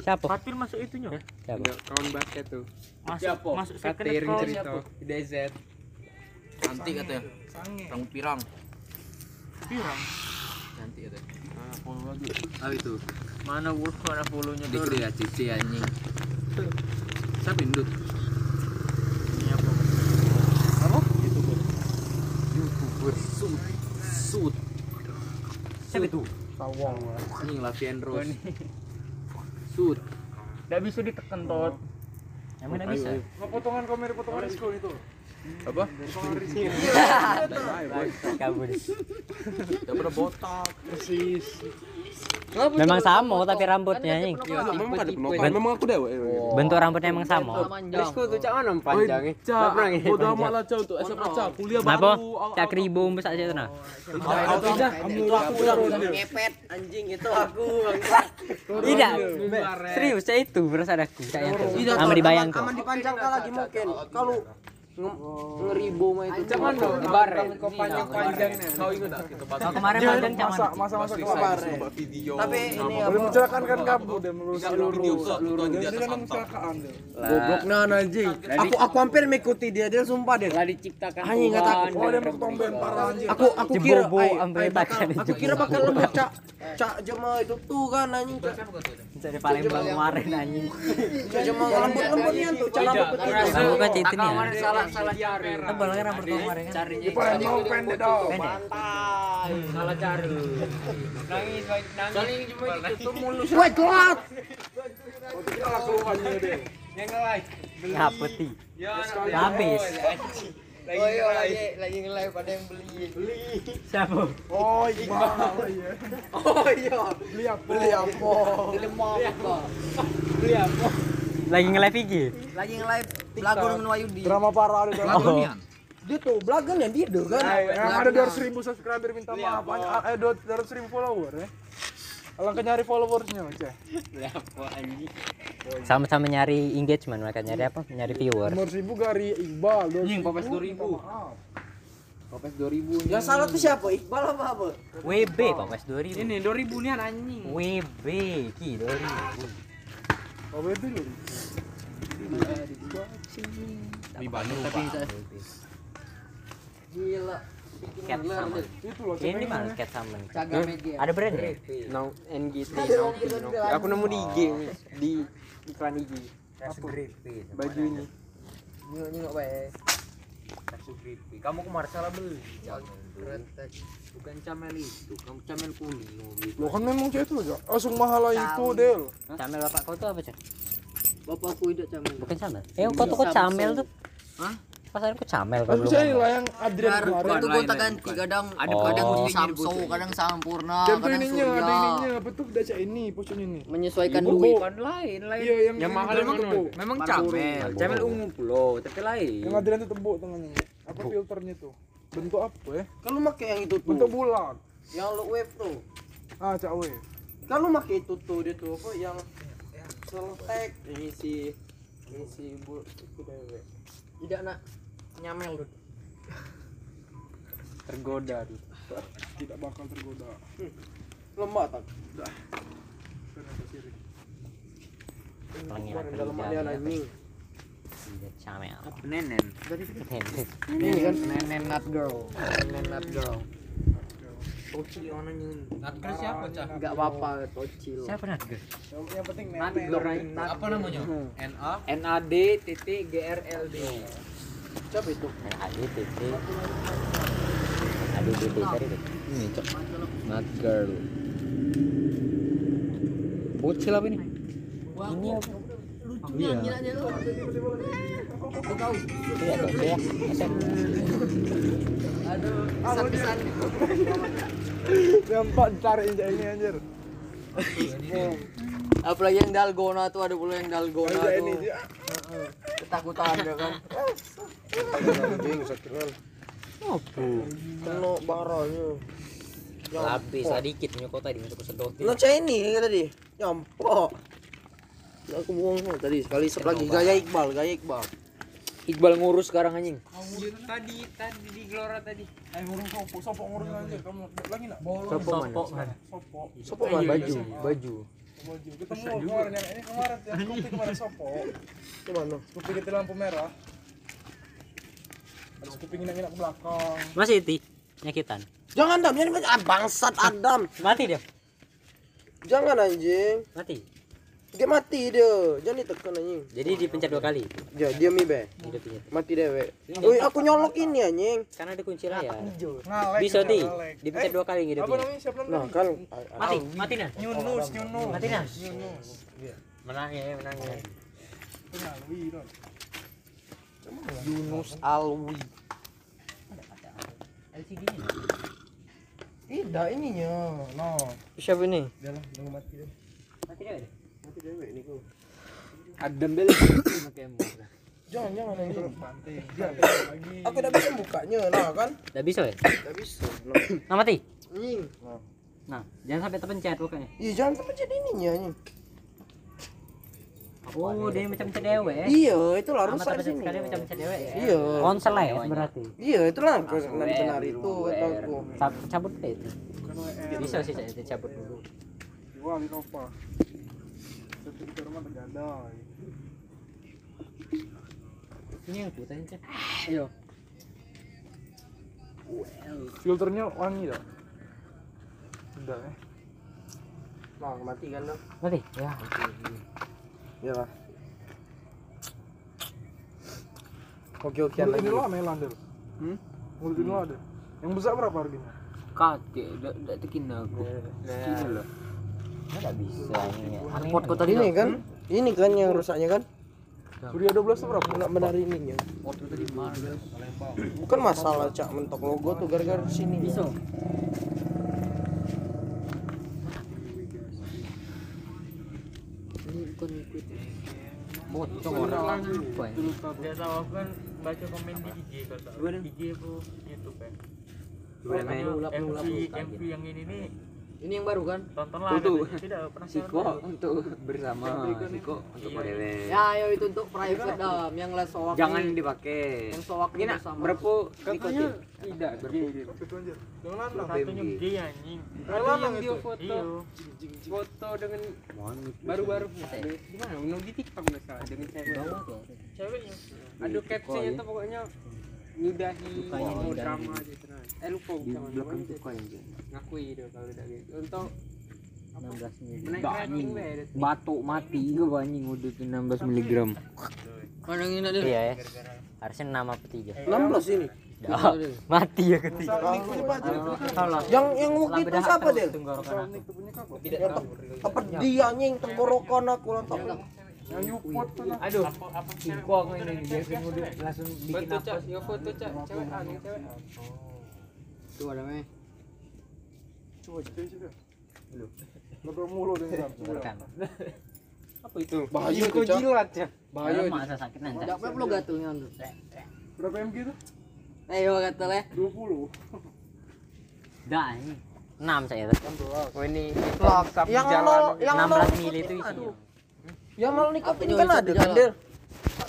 Fatir masuk itunya. Siapa? kawan basket tuh Masuk masuk secret Fatir cerita DZ Cantik katanya. Pirang pirang. Pirang. Cantik katanya. ah itu Mana wolf mana follow-nya Dia tuh. kira cici anjing. Siapa indut? Ini apa? Youtuber sud. Sud. Siapa itu? Tawang. Anjing Lavian Rose. Sud. Enggak bisa ditekan tot. Emang enggak bisa? Nggak potongan kamera potongan Rizko itu. Apa? Potongan Rizko. Kabur. Udah pada botak. Persis. Memang sama tapi rambutnya anjing. memang ada memang aku dewe Bentuk rambutnya emang sama. Rizko tuh cak mana panjang Cak, bodo amat lah Cak untuk SMA Cak. Kuliah baru. Cak ribu besar aja nah. Aku aja, itu aku ngepet anjing itu aku Tidak. Serius saya itu berasa aku. Cak yang itu. Tot. dibayangkan. aman dipanjangkan lagi mungkin kalau nge- ngeribu mah itu Jangan dong, bare. Kau panjang-panjangnya. Kau ingat tak kita Oh, kemarin panjang masa masa masa kemarin. video. tapi ini Boleh apa? Mencelakakan kan kamu dia melurus seluruh. seluruh Dia kan kecelakaan dia. goblok nah anjing aku aku hampir mengikuti dia dia sumpah deh. Telah diciptakan Anjing, nggak takut. Oh dia mau tomben parah anjir. aku aku kira aku kira bakal lembut cak cak jema itu tuh kan anjing cak. Dari Palembang kemarin anjing. cak jema lembut lembutnya tuh cak kan itu salah salah cari. Tebal kan rambut kemarin kan. Carinya Di Palembang pendek dong. salah cari. Nangis baik nangis. Soalnya ini cuma ditutup mulus. woi telat Kita keluhannya deh. Yang lain. Ngapa ti? Ya, Habis. Oh iya lagi lagi nge-live ada yang beli. Beli. Siapa? Oh Iqbal iya. oh iya Beli apa? Beli apa? Beli mau apa? Beli apa? Lagi nge-live IG. lagi nge-live lagu dengan Wayudi Drama parah ada drama. Oh. dia tuh belagan yang dia tuh kan Yang ada 200 ribu subscriber minta maaf. Eh 200 ribu follower ya. Alangkah nyari followersnya apa anjing? Sama-sama nyari engagement mereka nyari apa? Nyari viewer. Nomor ribu dari Iqbal. Anjing, Popes 2000. Popes 2000. yang salah tuh siapa Iqbal apa apa WB Pak Mas 2000. Ini 2000 nih anjing. WB ki 2000. Oh baby lu. Di Bandung tapi gila Cat. Itu loh. Ini mana cat media. Ada brand ya? No NGT. Aku nemu di IG di iklan IG. Baju ini. nyok nyok bae Kamu kemarin salah beli. Bukan camel itu, kamu camel kuning. Lo kan memang cewek itu aja. Langsung mahal lah itu Del. Camel bapak kau tuh apa cak? Bapakku tidak camel Bukan camel. Eh kau tuh kok camel tuh? Hah? Pasaran kok camel saya ngomong. lah yang Adrian kemarin. itu lain, ganti kadang Ada kadang oh. di Samso kadang Sampurna kadang ininya ada Surya ininya apa tuh udah cak ini posisinya ini. menyesuaikan Ibu, duit Bukan lain, lain. Iya yang Yang mahal memang tebuk. memang camel. Camel ungu pulo, tapi lain. Yang Adrian itu tembok tangannya. Apa filternya tuh? Bentuk apa ya? kalau pakai yang itu tuh Bentuk bulat. yang lu wave tuh Ah, cak we. kalau pakai itu tuh dia tuh apa yang seltek ini si ini si bu dewe tidak nak. Nyamel tuh Tergoda tuh. Tidak bakal tergoda. lemah tak? Pengiran dalam dia anjing. Camel. Nenen. ini kan nenen. Nut girl. Nenen nut girl Toci mana nyun? Natkah siapa, Cah? nggak apa-apa tocil Siapa nak gue? Yang, penting Nut nenek. girl. Apa namanya? NA NAD titik GRLD. siapa itu Ada TT. Ada TT tadi tuh. Ini cok. Nut girl. Bocil apa ini? Ini apa? Iya. Iya ya. Yang empat dicariin cak ini anjir. apalagi yang dalgona tuh ada pula yang dalgona tuh dia. ketakutan dia kan Anjing sakral. kena baranya Lapis lah dikit punya kau tadi ke sedotin. Cah ini tadi. Nyampok. Aku buang tadi sekali sep lagi gaya Iqbal, gaya Iqbal. Iqbal ngurus sekarang anjing. Tadi tadi di Gelora tadi. Eh ngurung sopo, sopo ngurung anjir. Kamu lagi nak? Sopo mana? Sopo. Sopo man baju. Baju. baju ketemu kemarin yang ini kemarin yang kopi kemarin sopo Di mana? kopi kita lampu merah ada kopi nginak-nginak ke belakang Masih itu nyakitan. Jangan Dam, jangan ah, bangsat Adam. Mati dia. Jangan anjing. Mati. Dia mati dia. Jangan ditekan anjing. Jadi dipencet dua kali. Ya, diam be. Dia pencet. Mati dewe. Woi, aku nyolok ini anjing. Karena ada kunci Bisa ya, ti. ngalek. Dipencet Eh, dua kali gitu. apa namanya siapa Nah, namanya kan Mati, mati nah. Yunus Yunus Mati nah. Yunus Menang ya, menang ya. Yunus Alwi. LCD-nya. Tidak ininya. No. Siapa ini? Lah, nunggu mati deh. Mati dia. Mati dewe ini ku. Adem bel Jangan, jangan pantai lagi Aku udah bisa bukanya, nah kan? Udah bisa ya? Udah bisa. Nah, Nah mati. anjing. Nah, jangan sampai terpencet pokoknya. Iya, jangan terpencet ininya anjing. Oh, dia macam pencet dewe ya. Iya, itulah Amat rusak di sini. sekali macam pencet dewe ya. Iya. Konsel ya berarti. Iya, itulah nanti benar itu kataku. Cab- Cabut deh itu. Bisa sih Cak, itu cabut dulu. Wah, Linopa. Tapi di rumah tergada. Ini yang putih Cak. Filternya wangi dah. Udah ya. Nah, mati kan lo. Mati. Ya. Iya lah. Oke, oke lagi. ini lo amelan deh. Hmm? Mulut ini lo ada. Yang besar berapa harganya? kakek udah udah tekin aku Gini loh Enggak bisa ini. Aneh. Pot kota ini kan? Ini kan yang rusaknya kan? Uria 12 tuh berapa? Nak benar waktu tadi mana Bukan masalah cak mentok logo tuh gara-gara sini. Bisa. ini bukan ikut Bocor orang. Apa ya? Tidak tahu aku kan baca komen di IG salah. IG apa YouTube ya. MV MV yang ini nih ini yang baru kan? Tontonlah pernah Siko untuk bersama Siko untuk ODW Ya, ayo itu untuk private dam yang les soak. jangan dipakai. Yang soak Gini, bersama. berapa nikotin. Tidak, Itu lanang. satunya gay anjing. Jangan lanang itu. foto iya. Foto dengan baru-baru. Gimana? Mau di TikTok misalnya dengan cewek. Ceweknya. Aduh captionnya tuh pokoknya nyudahi mau drama aja terus eh lupa di belakang tuh ngakui deh kalau udah gitu untuk 16 mili. naik rating deh batuk mati gue anjing udah tuh 16 miligram Mana yang ini ada? Iya ya. Harusnya nama ketiga. 16 ini. Dah, mati ya ketiga. Yang yang waktu itu siapa deh? Tenggorokan aku. Apa dia anjing tenggorokan aku lantak. Yang Newport tuh nah. aduh ini dia udah langsung bikin apa sih foto cak cewek aneh cewek Tuh ada meh. Coba coba coba. Lebar mulu dengan apa itu Bahaya tuh, Cak. jilat cak Bahaya. Masa sakit nanti. Enggak perlu tuh. Berapa MG tuh? Ayo gatel ya. 20. Dah ini. 6 saya tuh. oh ini Lah, sapu yang jalan. nol yang nol 16 mili itu isinya. Yang nol nikotin kan ada kan Del?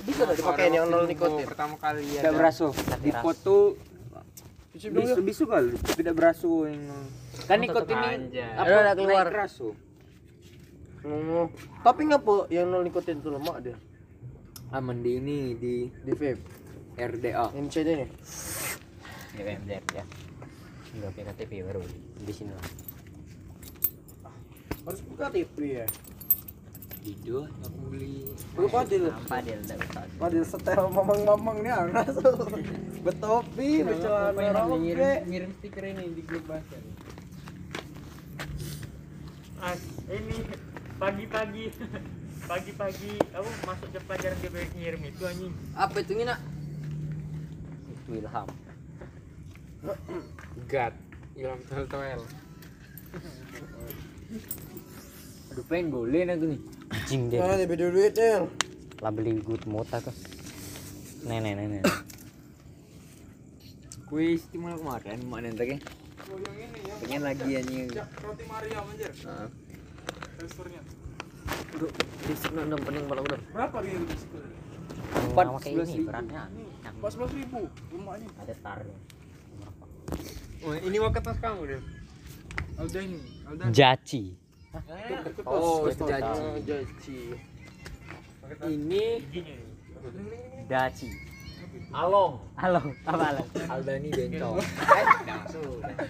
Bisa dah dipakai yang nol nikotin. pertama kali ya tidak beraso di foto bisu bisu kali tidak beraso yang kan nikotin ini apa udah keluar. Oh, tapi ngapa yang nol nikotin itu lemak dia aman di ini di di vape RDA MCD nih. Di WMZ ya. Enggak pakai KTP baru di sini lah. Harus buka TV ya. Video aku beli Lu padil. Nampak dia udah besar. Padil setel mamang-mamang nih anas. Betopi, bercelana roke. ngirim stiker ini di grup bahasa Ah, ini pagi-pagi pagi-pagi aku masuk jam pelajaran dia banyak ngirim itu anjing Apa itu ngina? Itu ilham. God ilham tel tel aduh pengen golin aku nih Anjing. Nah, dia beda duit Del. Lah beli good mota tuh. Nenek nenek. kue istimewa kemarin Oh yang ini yang pengen lagi anjing roti Maria anjir. Heeh. Teksturnya. Di sana enam pening pala udah. Berapa dia itu? Empat ini ribu. beratnya. Yang 14.000 rumahnya. ada tarnya. oh ini mau kertas kamu deh Alda ini. Alda. Jaci. Oh, itu Jaci. jaci. Jaci. Ini Daci. Along. Halo, apa halo? Aldani Bencong.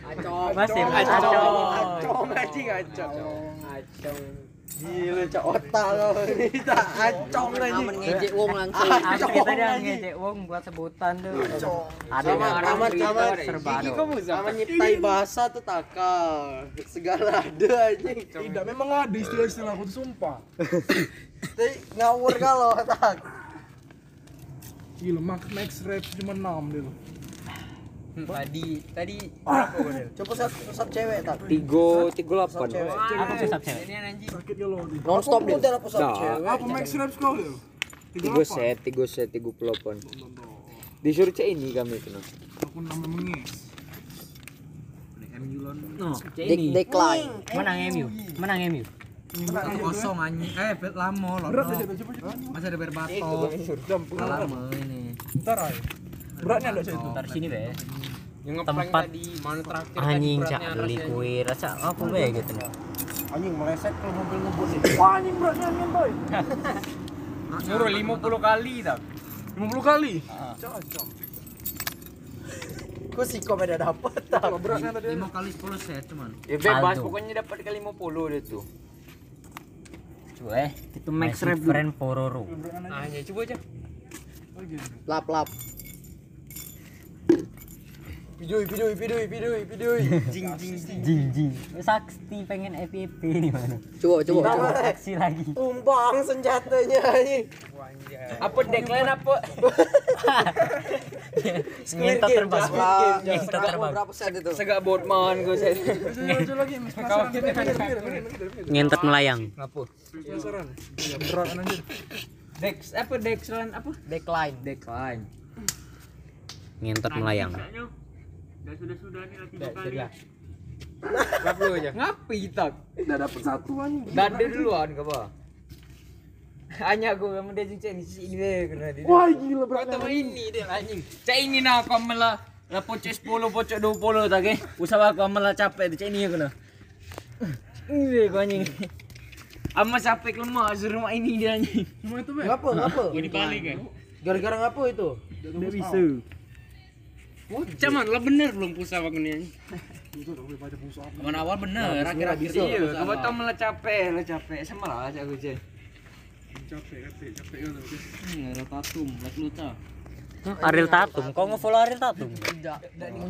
Acong. Masih Acong. Acong. Acong anjing acong. Acong. Gila cak otak ini tak acong Aman anjing. ngejek wong langsung. Aku kita dia ngejek wong buat sebutan tuh. Ada Sama yang aman aman serba Gigi do. kamu sama nyiptai bahasa tuh takal. Segala ada anjing. Tidak memang ada istilah-istilah aku tuh sumpah. Tapi ngawur kalau otak. Gila max max rap cuma 6 dia loh. Tadi tadi Coba sat sat cewek tak. tiga tiga delapan. cewek. Apa pusat cewek? Sakit ya loh. Non-stop Aku udah pusat Dah. cewek. Apa max rap ya? Tiga set, tiga set, tiga puluh delapan. Disuruh cek ini kami kena. Aku nama mengis. No, Dek decline. menang MU. Menang MU. kosong anjing eh bet lamo loh aja masih ada berbato Jam pengalaman. lama ini Ntar ay. Beratnya ada saya itu. Ntar sini be. Yang Tempat tadi mana terakhir Anjing cak beli kue rasa apa be gitu nih. Anjing meleset kalau mobil ngebut nih. Wah anjing beratnya anjing boy. suruh 50 kali tak 50 kali. Ah. Cocok. Kok sih kok beda dapet tak. Beratnya tadi. 5 kali 10 set cuman Ya bebas, pokoknya dapat ke 50 dia tuh. Coba eh. Itu max rap friend Pororo. Hanya coba aja. Lap lap. Videoi, videoi, videoi, videoi, videoi. Jing jing jing. Jing jing. Sakti pengen FYP nih mana? Coba coba. coba. Aksi lagi. Tumbang senjatanya anjing. Apa deadline apa? Ngentot terbang. Ah, segala terbang. berapa set itu? Segak boardman gue minggir. Ngentot melayang. Apa? Penasaran. Ya berat kan anjir. Dex apa Dexlan apa? Decline. Decline. Ngentot melayang. Dan sudah-sudah nih tiga kali. Ngap lu aja. Ngapi tak? Udah dapet satu anjing. Dada duluan ke apa? Hanya gue sama dia cek ini deh kena dia. Wah gila Kau tahu ini dia anjing. Cek ini nak kau malah lah pocok 10 pocok 20 tak? Usaha kau malah capek tu cek ini ya kena. Ini kau anjing. Ama capek lemah suruh mak ini dia anjing. Cuma itu. Ngapa, ngapa? Ini balik kan? Gara-gara ngapa itu? Udah bisa. Cuman lah bener belum. Itu pulsa apa. Kawan awal bener, akhir-akhir iya. Kau tahu malah capek, lah capek sama lah aku cek. Capek, capek, capek kan. Hmm, ada tatum, lah lu tahu. Ariel Tatum, kau nge-follow Ariel Tatum?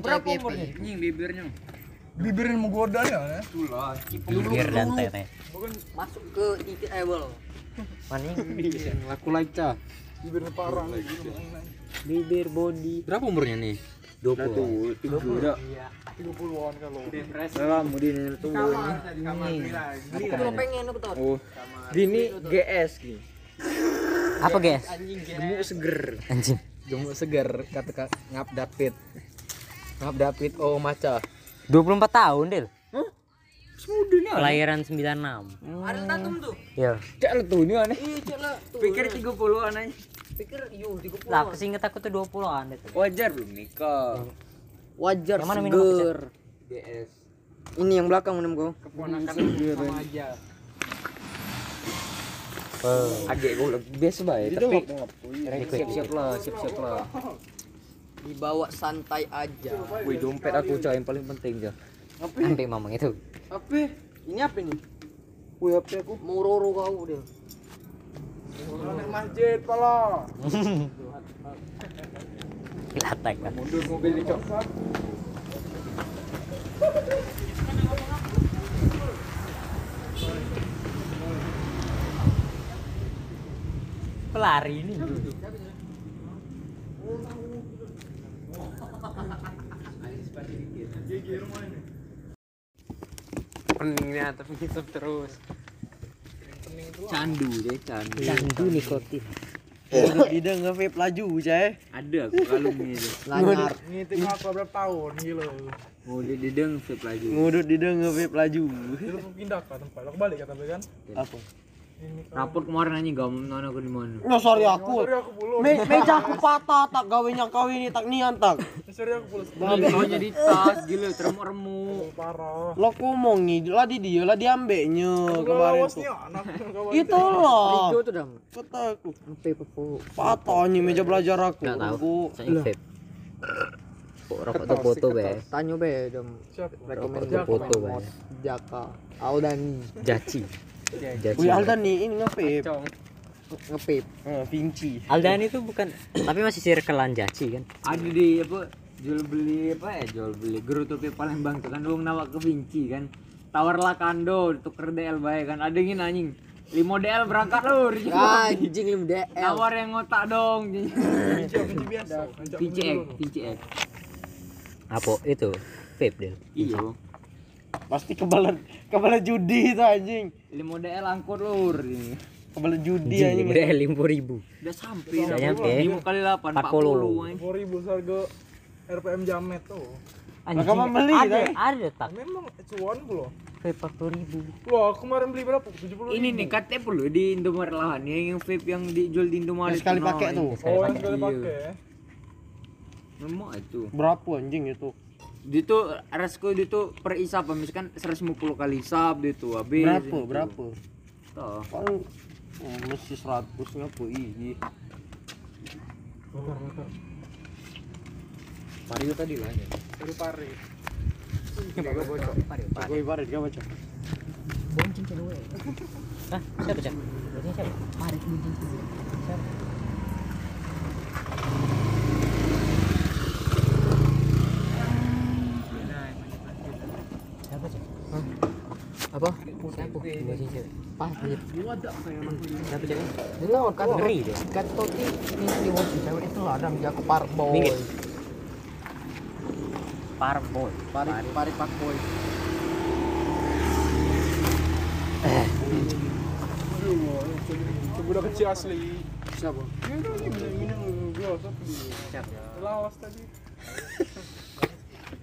Berapa umurnya? Anjing bibirnya. Bibirin menggoda ya. ya. Itulah. Bibir dan tete. Masuk ke titik able. Mana? Laku laca. Bibirnya parah. Bibir body. Berapa umurnya nih? 20. 30. Udah. 30-an kalau. Lama dia nih tuh. Itu pengen apa? Oh. GS. Apa guys? Gemuk seger. Anjing. Gemuk seger kata kak ngap David. Ngap David oh maca. 24 tahun, Del. Semudah nih. Kelahiran 96. Ada tatum tuh. Ya. Cek lu tuh ini aneh. Iya, cek. Tuh. Pikir 30-an aja. Pikir yo 30. Lah, aku sih inget aku tuh 20-an itu. Wajar belum nikah. Wajar Yang mana minum apa, seger. GS. Ini yang belakang minum kau. Keponakan sama aja. Adek gue biasa baik tapi siap-siap lah, siap-siap lah. Dibawa santai aja. Wih dompet aku coy yang paling penting ya. Sampai mamang itu. Apa? Ini apa nih? Wih, HP aku mau roro kau dia. Naik masjid pala. Latak kan. Mundur mobil nih cok. Pelari ini. Peningnya tapi terus. Candu deh candu. Candu nikotin. Ida nge-vape laju, cah. Ada aku kalungnya itu. Lanyar. Ngitung apa berapa tahun. Mau dia dideng vape lagi. Ngudut Ida nge-vape laju. Kita mau pindah ke tempat. Aku balik kata kan. Apa? Raport kemarin anjing gak mau aku di mana. No sorry aku. Sorry aku. Me meja aku patah tak gawe yang kau ini tak nian tak. Sorry aku puluh. Soalnya di tas gila teremuk-remuk. Parah. Lo ngomong nih, lah di dia lah diambeknya kemarin tuh. Itu loh. Itu tuh dong. Kata aku. Patah nih meja belajar aku. Enggak tahu. Saya rokok tuh foto be. Tanya be dong. Siapa? Rekomend Rokok tuh foto be. Jaka. Audani. Jaci. Jaci. Wih Aldan nih ini ngepip. Ngepip. Eh, Vinci. Aldan itu bukan tapi masih circlean Jaci kan. Ada di apa jual beli apa ya jual beli gerutu ke Palembang tuh kan uang nawak ke Vinci kan tawarlah kando tuker DL baik kan ada yang anjing lima DL berangkat lur Anjing lim DL. nawar yang ngotak dong Kunci biasa. Vinci X Vinci X Apa itu? Vape dia. iya Pasti kebalan kebalan judi itu anjing. lima DL angkut lur ini Kebalan judi Anjing, udah lima ribu. udah sampai Udah nyampe. lima kali delapan 40. empat puluh. Dua ribu harga RPM jamet tuh. Anjing. Kamu beli, ada, ada tak? Memang cuan belum. Vape 40 ribu. Wah, aku kemarin beli berapa? 70 ini nih katanya perlu di Indomaret lahan yang vape yang dijual di Indomaret Sekali pakai tuh. Oh, yang pakai. sekali Iya. pakai. memang itu Berapa anjing itu? Dia tuh resko dia tuh per isap misalkan 150 kali isap dia tuh habis Berapa? itu. Berapa? Tuh. Paling oh, mesti 100 ngapa ih. Mario tadi lah ya. Baru pare. Aku ibarat gak baca. Hah? Siapa, Cak? Bosnya siapa? Siapa? Siapa, Cak? Apa? Pas? Itu kan Ngeri dia. kan toti ini wajib cewek itu Parboy. Parboy. Pari pari udah kecil asli. Siapa? Ini kan minum gua tapi lawas tadi.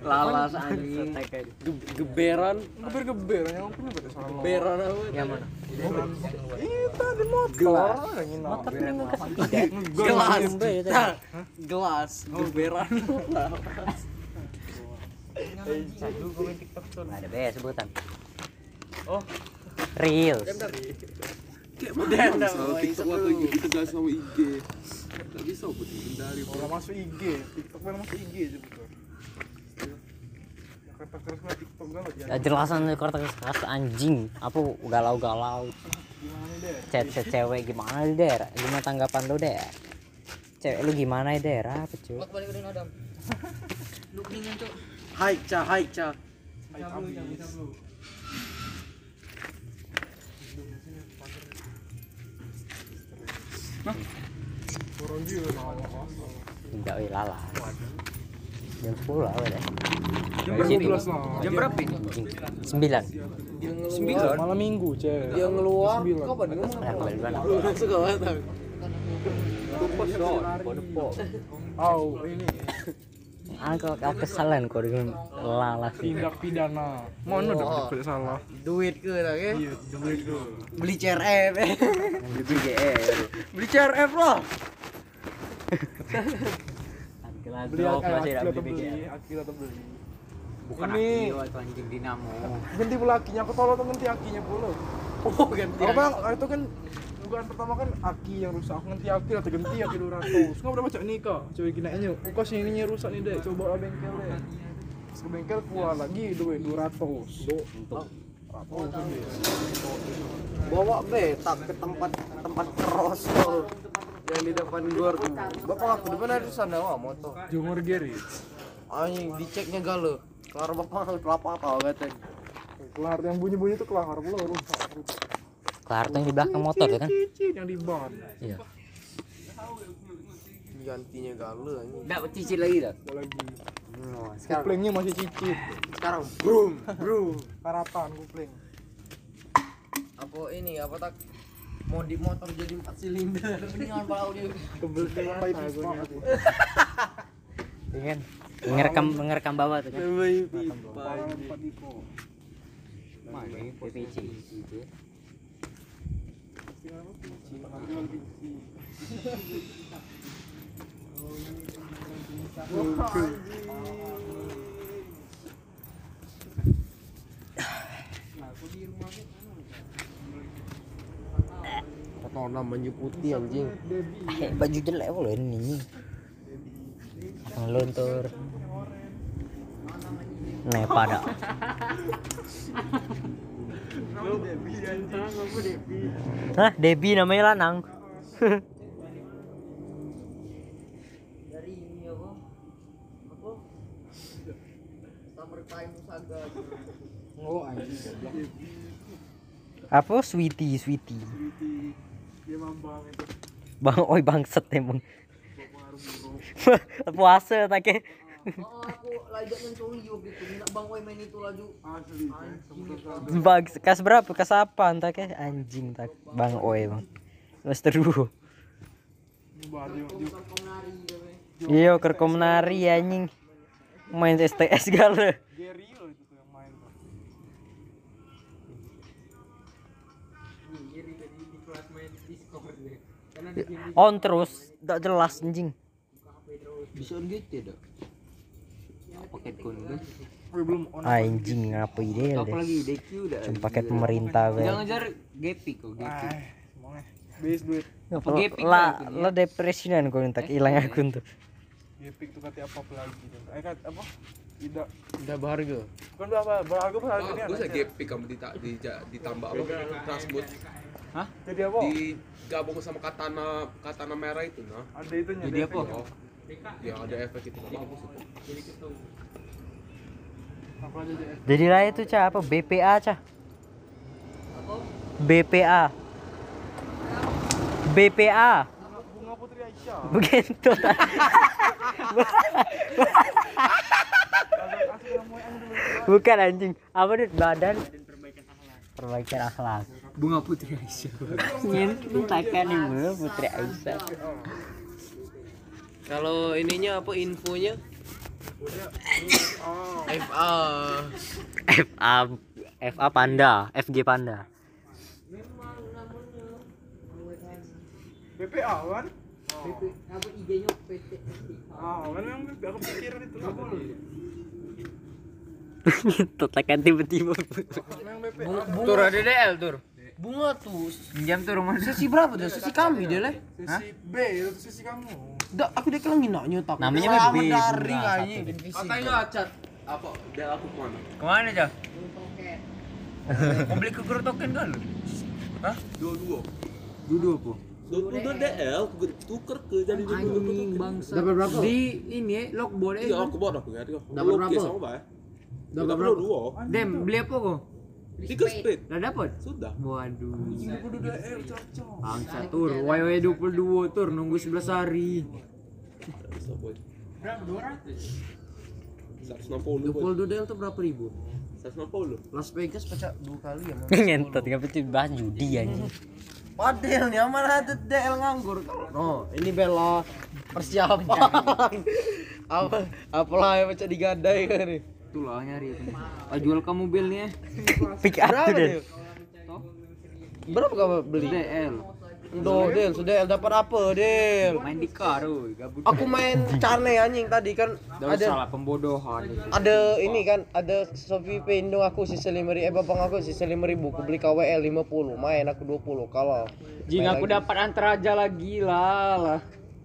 Lalas anjing. Ge- Geberan. Geber-geber yang aku punya pada salah. Geberan apa? Yang mana? Ini tadi motor. Yang ini Motor kasih Gelas. Gelas. Gelas. Geberan. Ada be sebutan. Oh. Reels. Orang masuk IG, TikTok mana masuk IG mah TikTok galau ya. Ya jelasan kertas keras anjing. Apa galau-galau. Gimana deh? Chat chat cewek gimana di daerah? Gimana tanggapan lu deh? Cewek lu gimana di daerah apa cuy? Hai ca, hai ca. Nama. Enggak wih lala. Jam 10 lah udah. Jam berapa? Jam berapa. 9. Sembilan. Malam minggu, cewek. Dia ngeluar. Sembilan. Kapan ngomong? Kembali duluan. Suka banget. Au, ini Aku aku kesalahan kok dengan lala sih. tindak pidana. Mana dong tidak salah? Duit ke tak ya? Iya, duit tuh. Beli CRF. Beli BGR. Beli CRF loh. Beli akil atau beli akil atau beli. Bukan Ini. Atau anjing dinamo. Ganti pula akinya, aku tolong tuh ganti akinya pula. Oh ganti. Apa itu kan dugaan pertama kan aki yang rusak, aku ganti aki atau ganti aki 200. Nggak udah baca nih kak, coba gini aja. Kok sini ininya rusak nih deh, coba lah bengkel deh. Terus ke bengkel keluar lagi duit 200. Do, untuk Bawa betak ke tempat tempat cross tuh. Yang di depan luar tuh. Bapak aku depan ada sana wah motor. Jumur Geri. Anjing diceknya galau. Kelar bapak kelapa tau katanya. Kelar yang bunyi-bunyi itu kelar pula rusak. Kelar tuh yang di belakang motor tuh kan? Yang di ban. Iya. Gantinya galau anjing. Enggak cicit lagi dah. Lagi. Sekarang Kuplingnya masih cicit. sekarang brum brum. Karatan kupling. Apa ini apa tak mau di motor jadi empat silinder mendingan pala audio dengan pipa. Iya kan? Ngerekam ngerekam bawah tuh kan? Pipa PPC. jual biji. Kotoran baju putih anjing. Eh, baju jelek loh ini. Luntur. Nih pada. Hah, Debi namanya lanang. Apa? Oh. Apa sweetie, sweetie. Dia mambang itu. Bang, oi bangset emang. Puasa tak ke? Oh, aku solio gitu. Minta bang Wai main itu laju. Asli. Anjing. Bang, kas berapa? Kas apa tak ke? Anjing tak. Bang oi bang. Kau nari ya, weh. Iya, kerkom nari anjing. Main STS gala. Gary On terus, tak jelas anjing. Bisa gitu dok. Paket. Oh, belum on. Anjing apa ide Apa deh. lagi DQ. Cuma paket pemerintah gue. Jangan jar Gepi kok Gepi. Ah. Base duit. Apa gepik Lah, lah depresian kau tak hilang akun tuh. Gepik tuh kata apa lagi tuh. Eh kat apa? Tidak. Udah berharga. Kan berapa? Berharga berharga ini Bagus ya ada. gepik kamu ditambah apa? Transmut Jadi apa? Digabung sama katana katana merah itu nah. Ada itunya. Jadi ada apa? Oh. Ya ada efek itu bagus itu. Jadi lah itu cah apa BPA cah. BPA. BPA. Bunga Putri Aisyah. Begitu. Bukan anjing. Apa nih badan? Perbaikan akhlak. Bunga Putri Aisyah. Nyentakan ibu Putri Aisyah. Kalau ininya apa infonya? Oh, FA. FA FA Panda, FG Panda. BPA kan? apa IG-nya PT. Ah, kan memang aku pikiran itu lah. Tiba-tiba. Tur ada DL tur. Bunga tuh. Pinjam tur rumah Sesi berapa tuh? Sesi kami dia leh. Sesi B itu sesi kamu. Dak aku dia kelang nak nyotak. Namanya daring bunga anjing. Katanya acat apa? Dia aku ke mana? Ke mana aja? Mau beli kukur token kan? Hah? Dua dua. Dua apa? Dua puluh dua DL tuker ke jadi dua Anjing bangsa. Dapat berapa? Di ini ya, lockboard Iya eh. aku bawa aku ngerti kok. Dapat berapa? Dapat Dapat berapa? dua. Dem, beli apa kok? Tiga speed. Udah dapat? Sudah. Waduh. Udah DL cocok. Bangsa tur, YY 22 tur nunggu 11 hari. Bisa boy. Berapa? 200. 160 boy. Pol Dodel tuh berapa ribu? 160. Las Vegas pecah dua kali ya. Ngentot enggak betul bahas judi anjing. Padahal nih mana ada DL nganggur. Oh, ini bela persiapan. apa apalah yang pecah digadai kan nih. Itulah nyari. Ah, jual kamu mobilnya. Pick up Berapa tuh deh. Berapa kamu beli? DL. Do, Del, sudah Del dapat apa, Del? Main di car, oi, gabut. Aku main cane anjing tadi kan Udah ada salah pembodohan. ada ini kan ada Sofi Indo aku sisa lima ribu eh bapak aku sisa lima ribu aku beli KWL 50 main aku 20 kalau Jing aku dapat antar aja lagi lah lah.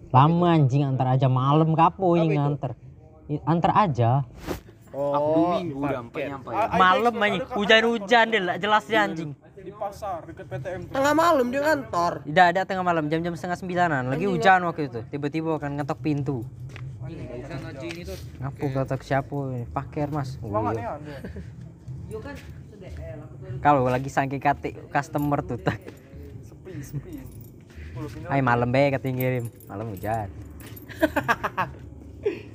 Lama anjing antar aja malam kapo ini nganter. I- Antar aja. Aku oh minggu udah sampai nyampe. Malam anjing. Hujan-hujan deh lah jelas ya anjing. Di pasar dekat PTM tuh. tengah malam dia ngantor Tidak ada tengah malam jam-jam setengah sembilanan lagi hujan waktu itu tiba-tiba kan ngetok pintu ngapu ketok siapa ini paker mas iya. ya kan aku tuh kalau lagi saking kate customer tuh tak Sepi, sepi. Sepuluh pindah. ay malam be katanya ngirim malam hujan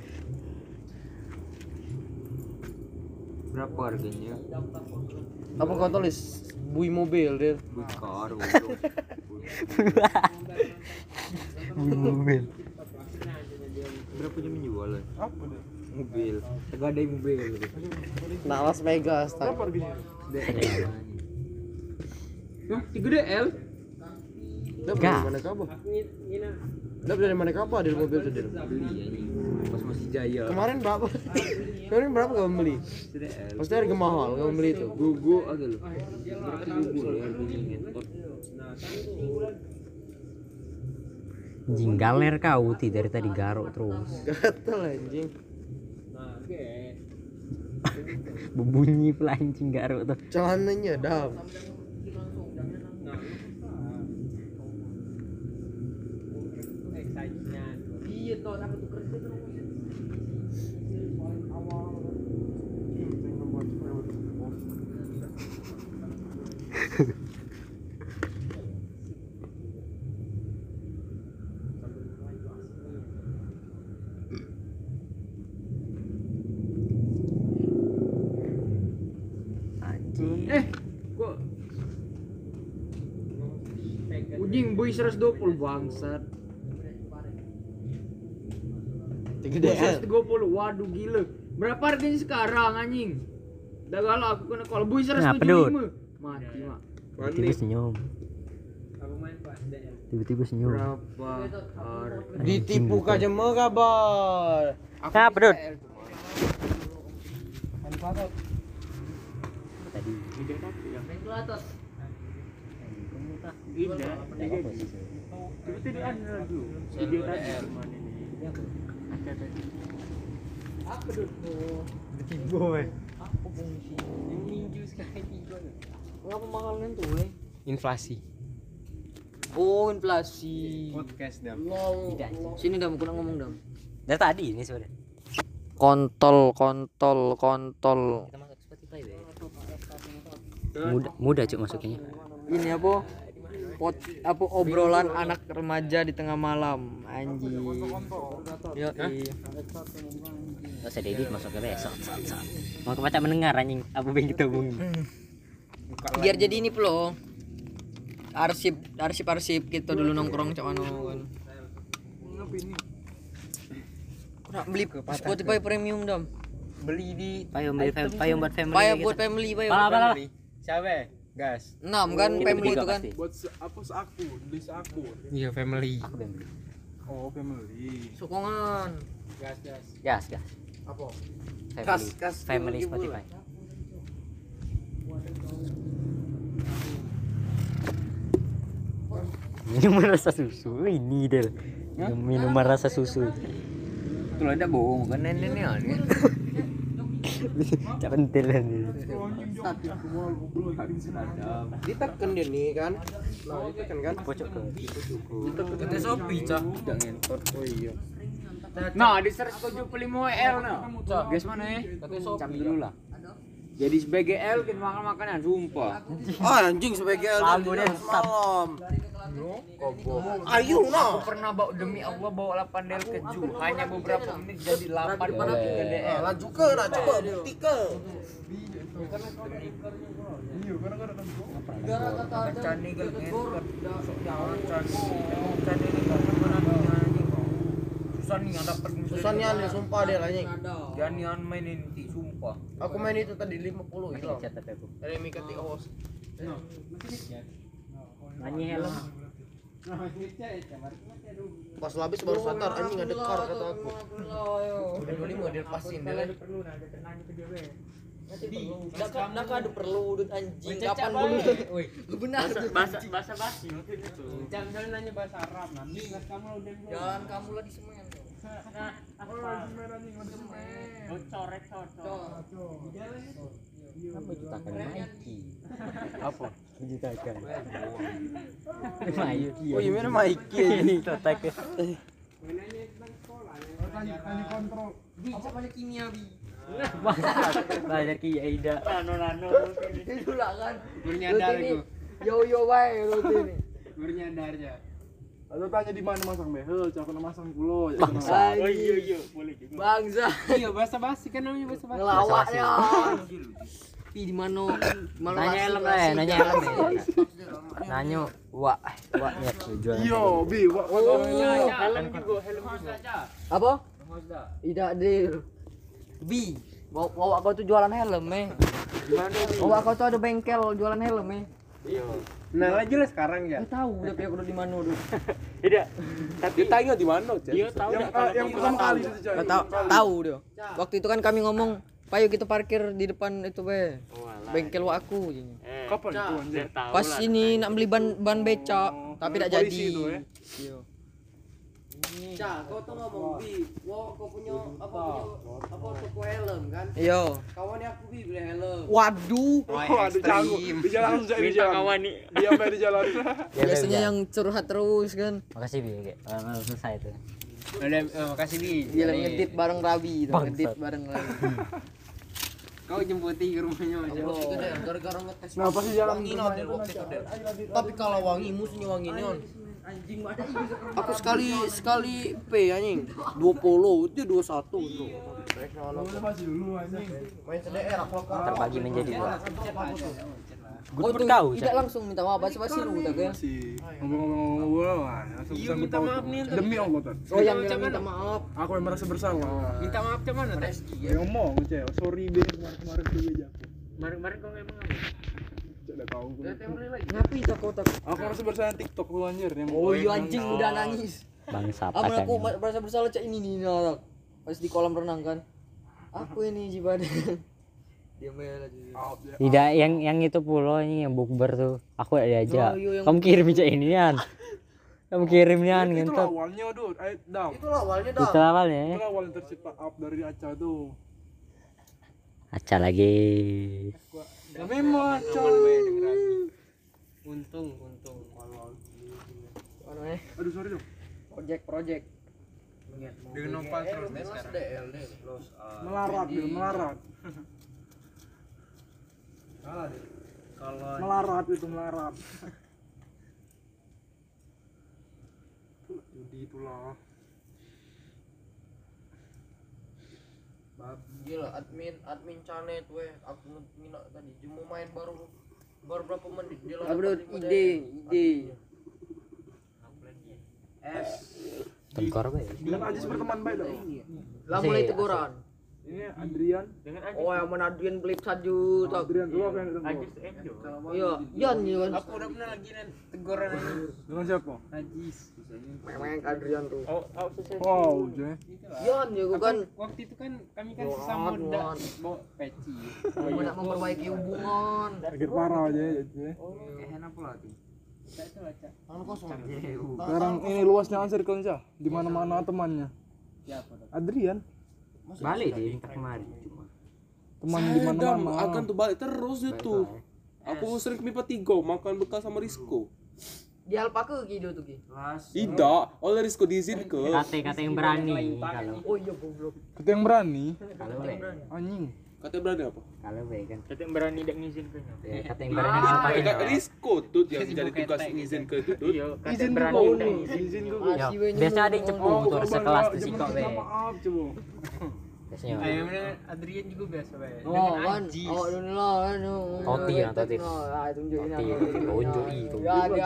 Berapa harganya? apa kau tulis bui mobil dia Beli car. mobil Berapa jam menjual? Apa? Mobil. Tegadai mobil. nah Las Vegas tak Berapa harganya? DL. Yah, 3 DL. Dap dari mana kabar? Dap dari mana kabar di mobil tuh Dil? beli anjing jaya Kemarin berapa? Kemarin berapa kamu beli? Pasti harga mahal kamu beli itu. gugu agak lu berapa gugu Anjing galer kau ti dari tadi garuk terus. Gatel anjing. Berbunyi pula anjing garuk tuh. Celananya dap. Anjing. Eh kok Ujing boy 120 bangsat. Tiga. 120 waduh gila. Berapa harganya sekarang anjing? Dah kalau aku kena kalau boy 175 Kenapa, Dut? Mati mak Tiba-tiba senyum. Tiba-tiba senyum. berapa Ditipu aja mau kabar. Kenapa, Dut? Tadi. Mana ini? Ada tadi. Ngapa mahalnya tuh, le? Inflasi. Oh, inflasi. Podcast dam. Lol. Sini dam, kurang ngomong dam. Dari tadi ini sebenarnya. Kontol, kontol, kontol. Kita masuk Spotify be. Mudah, mudah cuk masuknya. Ini apa? Pot, apa obrolan anak remaja di tengah malam, anjing. Yo, Gak usah diedit masuknya besok. Sat, sat. Mau kebaca mendengar anjing apa yang kita omongin. biar jadi ini plo. Arsip, arsip, arsip kita dulu nongkrong cak mano kan. Nak beli Spotify premium dam. Beli di Payung beli fam- payung buat family. Payah gitu. buat family, payah Pala, buat family. siapa? Gas. Enam kan Kita family itu kan. Buat se apa seaku, beli seaku. Iya family. Aku yang beli. Oh, family. Sokongan. Gas, gas. Gas, gas. Apa? Family, Kas, kas, family Spotify. Minuman rasa susu ini Del. Minuman rasa susu. kalau ada bohong kan nenek Cak pentil kan ini. Ditekan dia nih kan. Nah, ditekan kan. Pocok ke. Kata Sopi cah Udah ngentot Oh iya Nah di 175 L nah Guys mana ya Cam dulu lah Jadi sebagai L kita makan makanan Sumpah Ah anjing sebagai dia malam. Ayo Aku no. pernah bawa demi Allah bawa 8 DL keju Hanya beberapa menit jadi 8 pada 3 DL Laju ke nak coba bukti ke. Kencan nih gal ngentot Sok jalan can Kencan ini gal mana nih anjing Susah nih yang dapat Susah nih aneh sumpah dia anjing. Janian main ini sumpah Aku main itu tadi 50 hilang. Chat tapi aku. Dari Mikati host. Anyi helm. Pas habis baru sadar anjing ada kar kata aku. Udah 25 dia lepasin dia. Nak ada perlu udut anjing. Kapan dulu? Woi, benar. Bahasa bahasa basi waktu itu. Jangan nanya bahasa Arab nanti nggak kamu udah Jangan kamu lah di semen. Nah, apa? Oh, coret cocok. Apa? Jutaan. Nike. Oh iya. Ini totak. Apa banyak kimia? Belajar Ki Aida. Nano nano. Itu lah kan. Bernyadar Rutin itu. Yo yo wae rutin nih. Bernyadarnya. Atau tanya di mana masang behel, cakap masang pulau. Bangsa. Oh iya iya boleh juga. Bangsa. Iya, bahasa basi kan namanya bahasa basi. Ngelawak ya. Pi di mana? Mana Nanya helm lah, nanya helm ya. Nanya, wah, wah ya tujuan. Iya, bi, wak wak Oh. Helm juga, helm juga aja. Apa? Tidak deal. Bi, bawa, kau tuh jualan helm eh. Gimana? Bawa kau tuh ada bengkel jualan helm eh. Nah, lagi lah sekarang ya. tahu tapi aku udah di mana dulu Tidak. Tapi Dia tanya di mana, Cek? dia tahu Yang kalau yang pertama tahu? kali itu Cak. Nggak tahu tahu dia waktu itu kan kami ngomong payo kita parkir di depan itu be Oh, bengkel wa aku jadinya. Eh, Kapan itu anjir? pas ini nak beli ban ban becak Oh, tapi tidak jadi itu, eh. Iya. Cak, kau tuh ngomong bi, wow kau punya apa punya apa toko helm kan? iya Kawannya aku bi beli helm. waduh Oh, ada jago. Di jalan langsung Cak, di jalan. kawan nih. Diam aja di jalan. biasanya yang curhat terus kan makasih bi Oke, eh, selesai itu makasih bi. dia lagi ngedit bareng Rabi ngedit bareng Rabi Kau jemputi ke rumahnya aja. Oh. Gara-gara ngetes. Nah, pasti jalan wangi. Tapi kalau wangi musuhnya wangi non. Aku sekali sekali P anjing. 20 itu 21 tuh. Terbagi menjadi dua oh itu tidak langsung minta maaf basi basi lu tak kan ngomong-ngomong Iya, minta maaf nih, Demi Allah, Tan. oh yang minta maaf Aku yang merasa bersalah. Minta maaf cuman tes. Ya ngomong, Cek. Sorry, Be. Kemarin-kemarin tuh aja aku. Kemarin-kemarin kau ngomong apa? Udah tahu. ngapain tak Aku merasa bersalah TikTok lu anjir yang oh iya anjing udah nangis. Bangsat apa akan aku merasa bersalah cak ini nih nah, pas di kolam renang kan. Aku ini jibadan dia main aja. Out, ya. tidak yang yang itu pulau ini yang bukber tuh. Aku ada aja. Oh, iya, kamu kirim aja ini kan kamu kirim nian Itu ngentot. awalnya, Dut. Eh, Dam. Itu awalnya itu awalnya. Itu awal tercipta up dari Aca tuh. Acah lagi memang Aca. Untung, untung. Aduh, sorry dong. project project Dengan nopal terus deh sekarang. Terus Melarat, Bil, melarat. kalau Melarat itu melarat. Judi itulah. Gila admin admin canet weh aku ngina tadi cuma main baru baru berapa menit dia dulu ide ide S tengkor be Dengan Ajis berteman baik dong. lah mulai teguran Ini Adrian. Dengan Ajis. oh yang mana Adrian beli saju tak Adrian tuh apa yang datang Ajis Enjo. iya ya kan aku udah pernah lagi nih teguran ini Dengan siapa? najis memang Adrian tuh Oh, oh. Wow, Jay. Jan ya gua kan waktu itu kan kami kan sesama udah Wan. bawa peci banyak memperbaiki hubungan Sakit parah aja ya, Jay. enak pula tuh Tangan kosong. Sekarang ini luasnya kan circle nya di mana-mana temannya. Siapa tuh? Adrian, balik deh kemarin teman di mana-mana. akan tuh balik terus itu. Aku sering ke Mipa Tigo makan bekal sama Rizko. di alpaka gitu tuh ki Tidak, oleh Rizko diizin ke. kata kata yang berani. kalau oh iya goblok. Kita yang berani, kalau anjing. Katanya berani apa? kalau be kan Kata yang berani tidak ngizin ke nyo. ya, kata yang berani yang pakai Kayak Rizko tuh yang jadi tugas izin ke itu. Iya, kata Izin berani tidak ngizin. izin we biasa ada yang cepu tuh sekelas tuh sih kok be Maaf, coba. biasanya Ayo Adrian juga biasa bae. Oh kan, oh dulu lah. Toti lah, toti. Ah, Toti, aku. tunjuk itu. Ya, ada.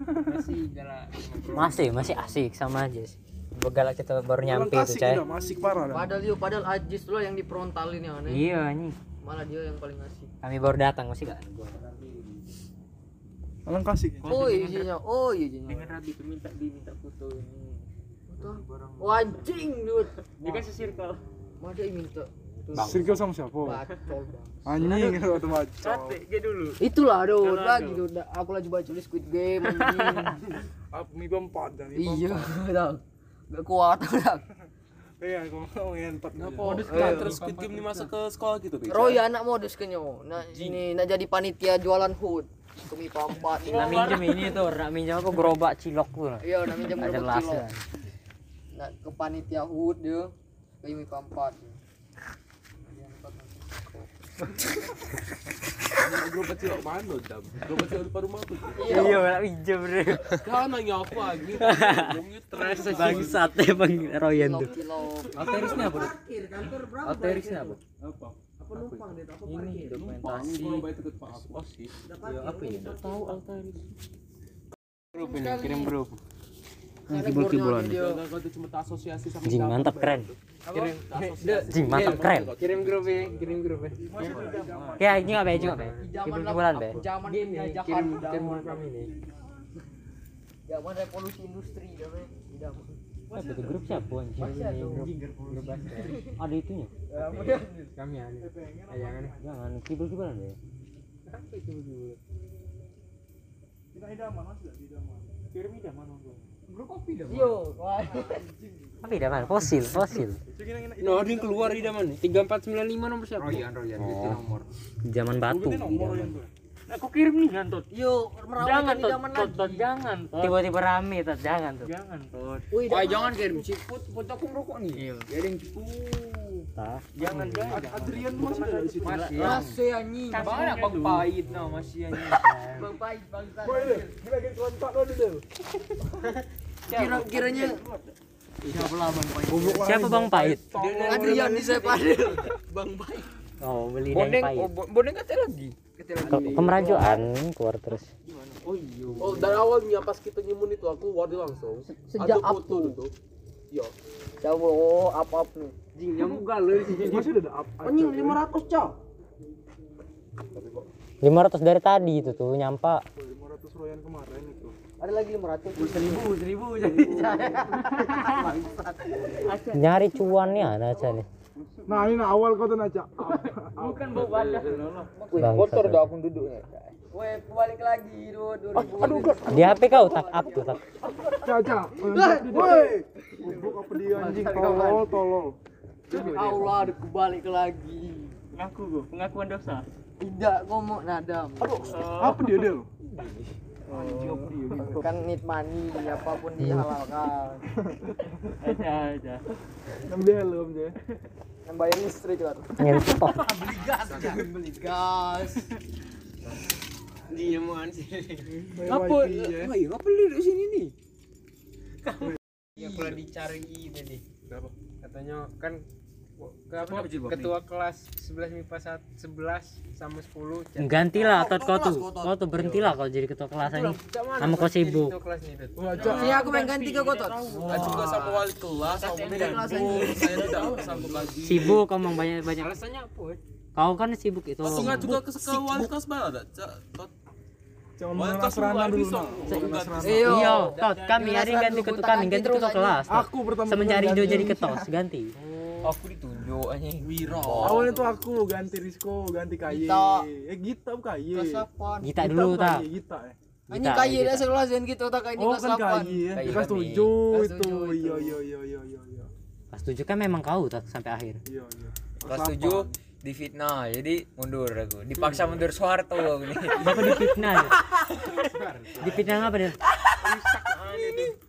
Masih jalan. masih masih asik sama aja sih begalak kita baru nyampe tuh kasih cai udah masih parah dah. Padahal yuk, padahal Ajis tuh yang difrontalin yang aneh. iya nih Malah dia yang paling asik. kami baru datang masih gak gua Orang kasih. Oh iya izinnya, oh iya izinnya. Dengan Rabi tuh minta diminta foto ini. Oh anjing, dude. Dia kan. Mana yang minta? Circle sama siapa? Bacol bang. Anjing atau macam. Sate dia dulu. Itulah Kalau lagi dude. Aku lagi baca di Squid Game anjing. Apa mi empat dan mi Iya, dah. Gak kuat dah. Iya, aku mau empat. Modus kan terus Squid Game ini masuk ke sekolah gitu. Roy anak modus kenyo. Nah, ini nak jadi panitia jualan hood. Kami pampat. nak minjem ini tuh nak minjem apa gerobak cilok tuh Iya, nak berapa las kilo. Nak ke panitia hood dia. Kami pampat. Kecil mana, Dam? Depan rumah tuh. iya nak minjem bro Kan nanya aku lagi. Bangsat emang Royan tuh Kilo. Alterisnya apa? Alterisnya apa? Apa? Ini dokumentasi. Kalau baik ikut Pak aku sih. Ya, apa ini? Tahu Altair. Grup ini kirim grup. kibul-kibulan sama Jing mantap keren. Kirim. Jing mantap keren. kirim grup ya kirim grup ya. Ya ini nggak be, juga be. Kibul-kibulan be. zaman gini kirim kirim kami nih. Zaman revolusi industri Idaman. Apa itu grup siapa anjing? Grup. Ada itunya. kami ada jangan Jangan kibul-kibulan be. yo wah Apa tidak man? Fosil, fosil. No, ada yang keluar di daman 3495 nomor siapa? Royan Royan itu nomor. Zaman batu. Aku kirim nih kan tot. yo merawat Jangan di tot, zaman tot, tot, jangan tot. Tiba-tiba rame tuh, jangan tuh. Jangan tot. Wih, Wah jangan kirim siput, foto aku ngerokok nih. Iya. Ada yang Tah. Jangan jangan. Adrian masih ada di situ. masih. masih anjing Banyak bang pahit nah masih yang bang baik bangsa Boy deh, kita lagi kontak lo deh. kira kiranya Siapa Bang Pahit? Adrian di saya padel bang baik Oh, beli Bondeng, Pahit. oh, bo- bondeng kata lagi. Kata lagi. Ke kemerajuan keluar terus. Oh, dari awalnya pas kita nyemun itu aku wadi langsung. Sejak up itu. Iya. coba oh apa apa nih Jing nyamuk di sini. Masih ada apa? Anjing 500 cow. 500 dari tadi itu tuh nyampa 500 royan kemarin itu. Ada lagi 500 Seribu, seribu jadi nyari cuannya ada aja nih. Nah, ini awal kau tuh naca. bukan bau badan. Kotor dah aku duduknya. Weh, balik lagi dua dua ribu. Di HP kau tak up tuh tak. Caca. Woi. Goblok apa dia anjing tolol tolol. Allah, ada kebalik lagi. Ngaku gua, pengakuan dosa. Tidak ngomong nadam. Apa dia dia lo? Kan need money, apa pun dihalalkan. Aja aja. Yang beli helm aja. Yang bayar listrik kan. Ngentot. Beli gas. Apa? ya. Woi, apa lu di sini nih? Ya kalau dicari tadi. Katanya kan apa, ketua kelas 11 MIPA 1 11 sama 10 Gantilah tot kau tuh. Kau tuh berhentilah kau jadi ketua kelas ini. Kamu kau sibuk. kelas. Iya aku pengen ganti ke kotor. Aku juga sama wali kelas, sama beda Saya tidak sanggup lagi. Sibuk kau mau banyak banyak. Alasannya apa? Weh? Kau kan sibuk itu. Aku nggak juga ke ke wali kelas? Cak, tot. Kelas dulu. Iya, tot kami hari ini ganti ketua kami ganti ketua kelas. Tot. Aku pertama Semenjak kali Rido ganti. jadi ketos ganti. Aku ditunjuk aja. Wiro. Awalnya tuh aku ganti Risco, ganti KY. Gita. Eh Gita bukan. Kelas 8. Gita dulu. KY, Gita ya. Anjing Gita, kaya Gita. dah sekelas dan gitu tak ini Oh kelas kan 8. KY ya. KY Kelas kami. 7 Kelas itu. tujuh Iya itu. iya iya iya iya iya. Pas tujuh kan memang kau tak sampai akhir. Iya iya. Kelas 7 di fitnah jadi mundur aku dipaksa mundur Soeharto aku nih Bapak dipitnah. ya? Dipitnah apa dia?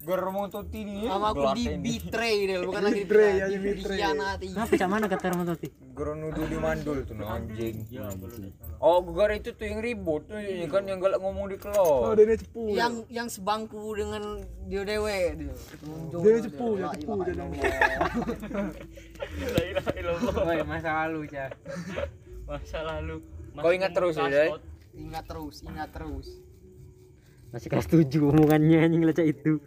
Gor mau tuti nih Sama aku di betray deh, bukan lagi Betray, ya, di betray. Ngapa cak mana kata? Gor nuduh di mandul tuh no, anjing oh gor itu tuh yang ribut tuh ini kan yang galak ngomong di Oh kelas dia cepu. ya. Yang yang sebangku dengan dia dewe dia. Dia cepu, dia jadi. Woi, masa lalu, Cak. Masa lalu. Kau ingat terus ya? Ingat terus, ingat terus. Masih kelas tujuh omongannya anjing lecak itu.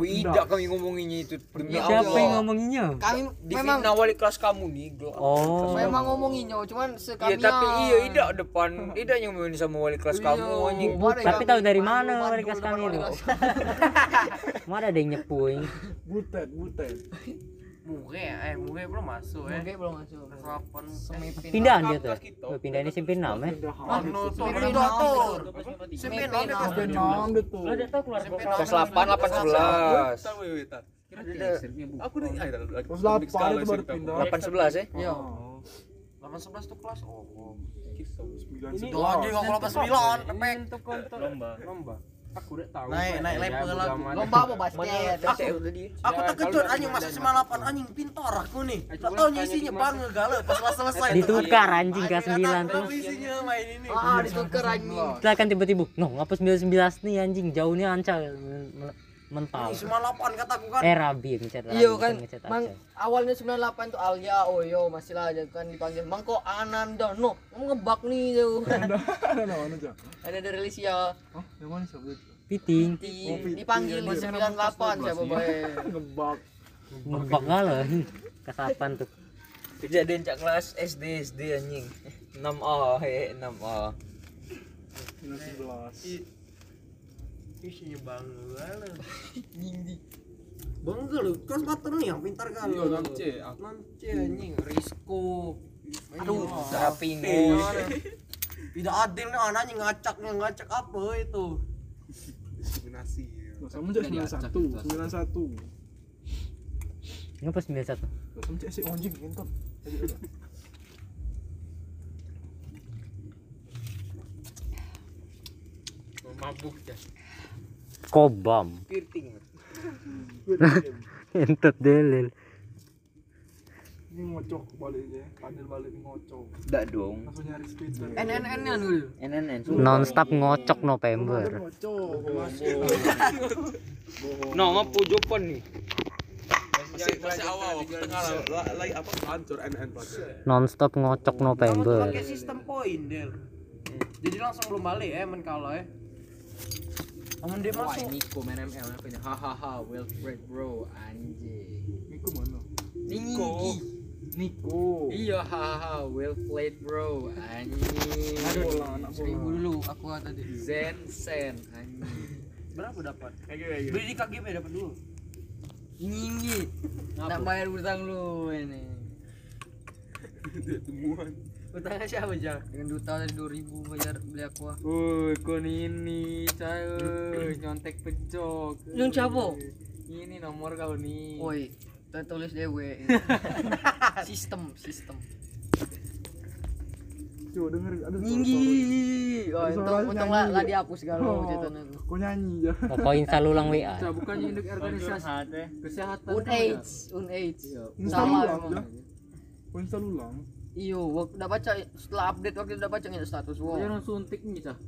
Wih, tidak kami ngomonginnya itu demi Siapa yang Allah. ngomonginnya? Kami Di memang wali kelas kamu nih, gelap. Oh. memang ngomonginnya, cuman Iya sekami tapi iya tidak depan tidak nyomongin sama wali kelas kamu anjing. Tapi tahu dari mana wali kelas kami itu? Mana ada yang nyepuin? Butet, butet. Muge, eh Muge belum masuk eh. Muge belum masuk. Delapan semipin. Pindahan dia tuh. Oh, pindah ini simpin enam ya. Semipin doktor. Semipin Sampai enam deh tuh. Lo udah tahu keluar Kelas 8 8 11. Tahu ya, Tat. Aku nih, ayo, lagi Kelas delapan itu baru pindah. 8 11 ya. Iya. Oh. 8 11 tuh kelas. Oh. Sembilan Ini sebelas. Anjing aku 89. Epek. lomba. lomba. Aku udah tahu. Naik naik level aku. Lomba apa basket? Aku aku terkejut anjing masuk 98 anjing pintar aku nih. Tak tahu isinya bang ngegala pas kelas selesai. Ditukar anjing kelas 9 tuh. Isinya main ini. Ah, ditukar anjing. Kita kan tiba-tiba, noh ngapa 19 nih anjing jauhnya ancal mental. Ini 98 kataku kan. Eh Rabi ngecat Rabi, Iya kan, ngecat mang awalnya 98 tuh Alia, Oyo masih lah aja kan dipanggil. Mang kok Ananda, no, kamu ngebak nih tuh. Ada ada mana Cak? Ada dari Alicia. Oh, yang mana siapa itu? Piting. Dipanggil di 98 siapa bae. Ngebak. Ngebak lah. Kasapan tuh. Kejadian cak kelas SD SD anjing. 6A he 6A. Minus 11. Isinya bangga lu. Bangga lu, kelas batu nih yang pintar kan. Iya, nance. Nance anjing, Risco. Aduh, Rapingo. Tidak adil nih anaknya ngacaknya ngacak apa itu? Diskriminasi. Sama aja 91, 91. Ngapa 91? Sama aja si anjing ngentot. Mabuk ya Kobam. Entot delil. Ini ngocok balik ya, padel balik ngocok. Enggak dong. Langsung nyari speed. NNN nya dulu. NNN. Nonstop ngocok November. Ngocok. No, ngapa pojokan nih? Masih masih awal, tengah lah- lagi apa hancur NN pada. Nonstop ngocok November. pakai sistem poin Del. Jadi langsung belum balik ya men kalau ya. Amun dia masuk. Niko main ML apa ini? Hahaha, well played bro, anjing. Miku mana? Niko. Niko. Iya, hahaha, well played bro, anjing. Anak bola, anak bola. Seribu dulu aku tadi. Zen Sen, anjing. Berapa dapat? kayak Beli di KGP dapat dulu. Nyinggi. Nak bayar utang lu ini. Temuan. Utangnya siapa aja? Dengan duta tadi 2000 bayar beli aku. Woi, kon ini, cah, nyontek pejok. Yang siapa? Ini nomor kau nih. Woi, kita tulis dewe. sistem, sistem. Coba denger ada suara- Nyinggi. Oh, untung untung lah, lah dihapus Oh, galau ceritanya itu. Kau nyanyi ya. Pokoknya install ulang WA. Cah, bukannya induk organisasi kesehatan. Un kan, AIDS, un AIDS. Iya. Install Salah ulang ya. Iyo, waktu udah baca setelah update waktu itu udah baca nggak status Dia wow. orang suntik nih, cah.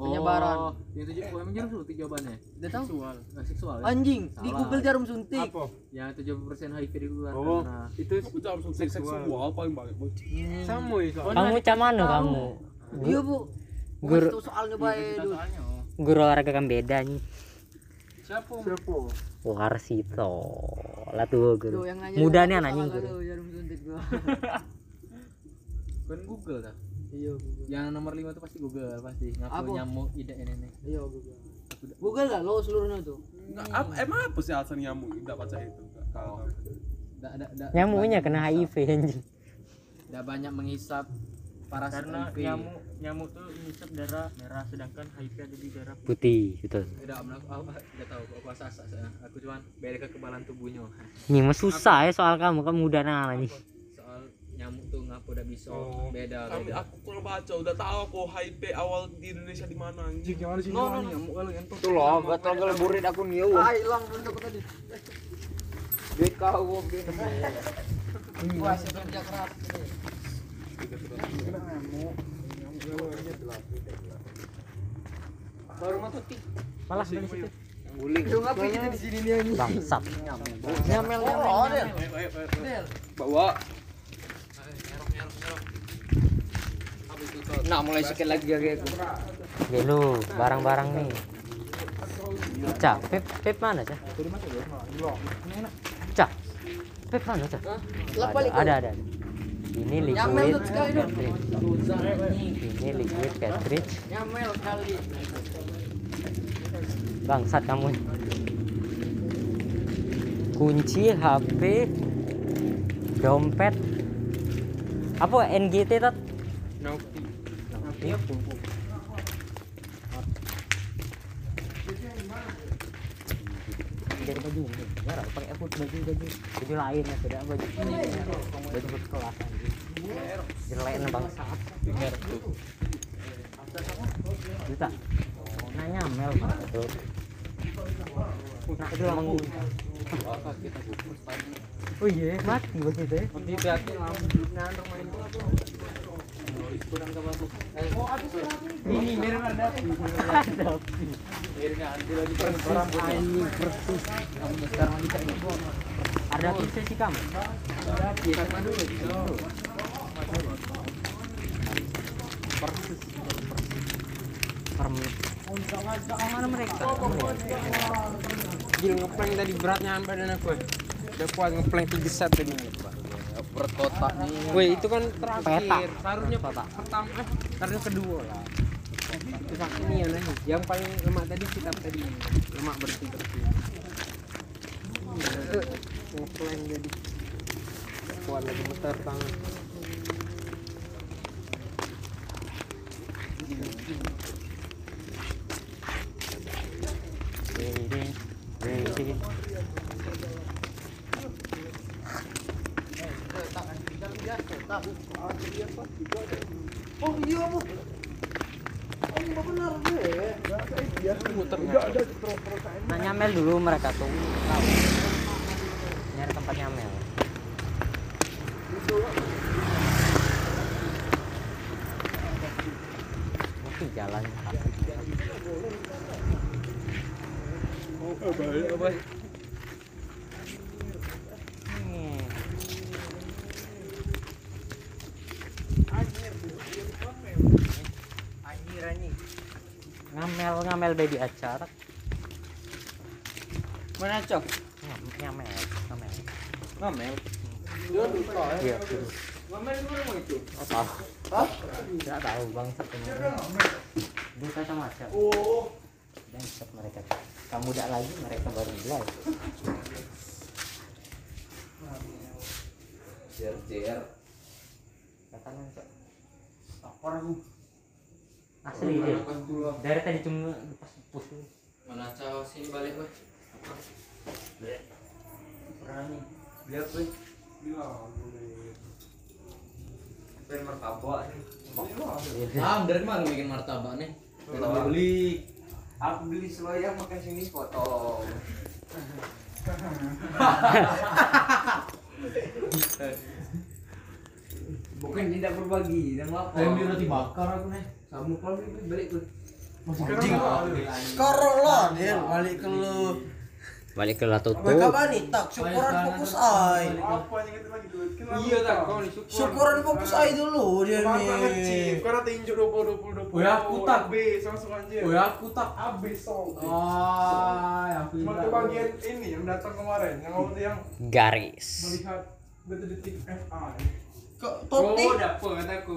Penyebaran. Oh, yang tujuh, oh, emang jarum suntik jawabannya. Udah tahu? Seksual, nggak seksual. Ya? Anjing, di Salah. Google jarum suntik. Yang 70% HIV dikeluarkan. Oh. Nah, itu Apa jam suntik seksual paling banyak bos. sama ya. Kamu cak mana kamu? Iya, Bu. Guru soalnya baik dulu. guru olahraga kan beda nih. Siapa? Siapa? Warsito. Lah tuh guru. Muda nih aku anaknya guru. jarum suntik gua. Kan Google dah. Iya, Google. Yang nomor 5 itu pasti Google pasti. Ngaku nyamuk ide ini nih. Iya, Google. Google lah lo seluruhnya tuh. Enggak, apa, emang apa sih alasan nyamuk tidak baca itu? Kalau Enggak ada enggak. Nyamuknya kena HIV anjing. Enggak banyak menghisap parasit karena HIV. nyamuk nyamuk tuh ngisap darah merah sedangkan HIV ada di darah Putih, betul. Tidak, aku aku enggak tahu aku saya. Aku cuman beda kekebalan tubuhnya. Ini mah susah ya soal kamu, kamu muda nih. Soal nyamuk tuh ngapa udah bisa Oh. beda beda. aku kurang baca, udah tahu aku hype awal di Indonesia di mana anjing. Yang sini no, nyamuk kali ngentot. Tuh loh, gatal gatal burit aku nih. Ah, hilang bentuk tadi. Duit kau gini. Wah, si kerja keras. Nyamuk. Baru matuh tik. Malah dari situ. Guling. Lu ngapa kita di sini nih anjing? Bangsat. Nyamel Oh, nyamel. Del. Del. Bawa. Nah, mulai sakit lagi kaki aku. Gelo, barang-barang nih. Cak, Pep, Pep mana, Cak? Cak. Pep mana, Cak? Ada, balik. ada, ada. Ini liquid cartridge. Ini liquid cartridge. Nyamel kali. Bangsat kamu. Kunci HP dompet apa NGT tat? Nauti Jadi baju lah, pakai aku baju baju baju lain ya, beda baju baju berkelas. Jelek bangsat. Bisa. Nah nyamel mah itu. Nah itu Oh iya, mati begitu ya. Tidak, lampu nan rumah ini. Ada. Persis. Kamu. Persis. Mereka? Tadi beratnya sampai dan aku. Udah kuat ngeplank tiga set. Nih. Woi itu kan terakhir. Peta. Seharusnya pertama eh seharusnya kedua lah. Itu ini ya nih. Yang paling lemak tadi kita tadi lemak bersih bersih. Itu ngeplank jadi kuat lagi muter tangan. Oh iya. Oh, benar deh. Nah nyamel dulu mereka tuh. Nyari tempat nyamel. Mungkin jalan. Ngamel ngamel baby acara. Mana cok? Ngam- Ngamel ngamel. Ngomel. Iya. Oh, tahu. Tidak tahu bang Bukan sama aja. Oh. Bangsat mereka. Kamu tidak lagi mereka baru mulai. JR JR. Katakan Cok. Asli dia. Dari tadi cuma lepas pus. Mana caw sini balik, weh. Berani. Beli apa? Pengen martabak nih. Ah, dari mana bikin martabak nih? Kita beli beli. Aku beli seloyang makan sini sepotong. Bukan tidak berbagi dan lapar. Saya beli roti bakar aku nih. Kamu kalau beli balik tuh. Anjing. Sekarang lah dia balik ke lu. Balik ke Latutu. Mereka bani tak syukuran fokus ai. Apa yang kita lagi duit? Kita Iya tak nih. Syukuran fokus ai dulu dia nih. kau nanti injuk 20 20 20. Oh ya, aku tak. habis langsung anjir. Oh ya aku tak. Habis song. Ah, aku Cuma ke bagian ini yang datang kemarin, yang waktu yang Garis. melihat detik-detik FI. Kok Oh, topi dapur kataku.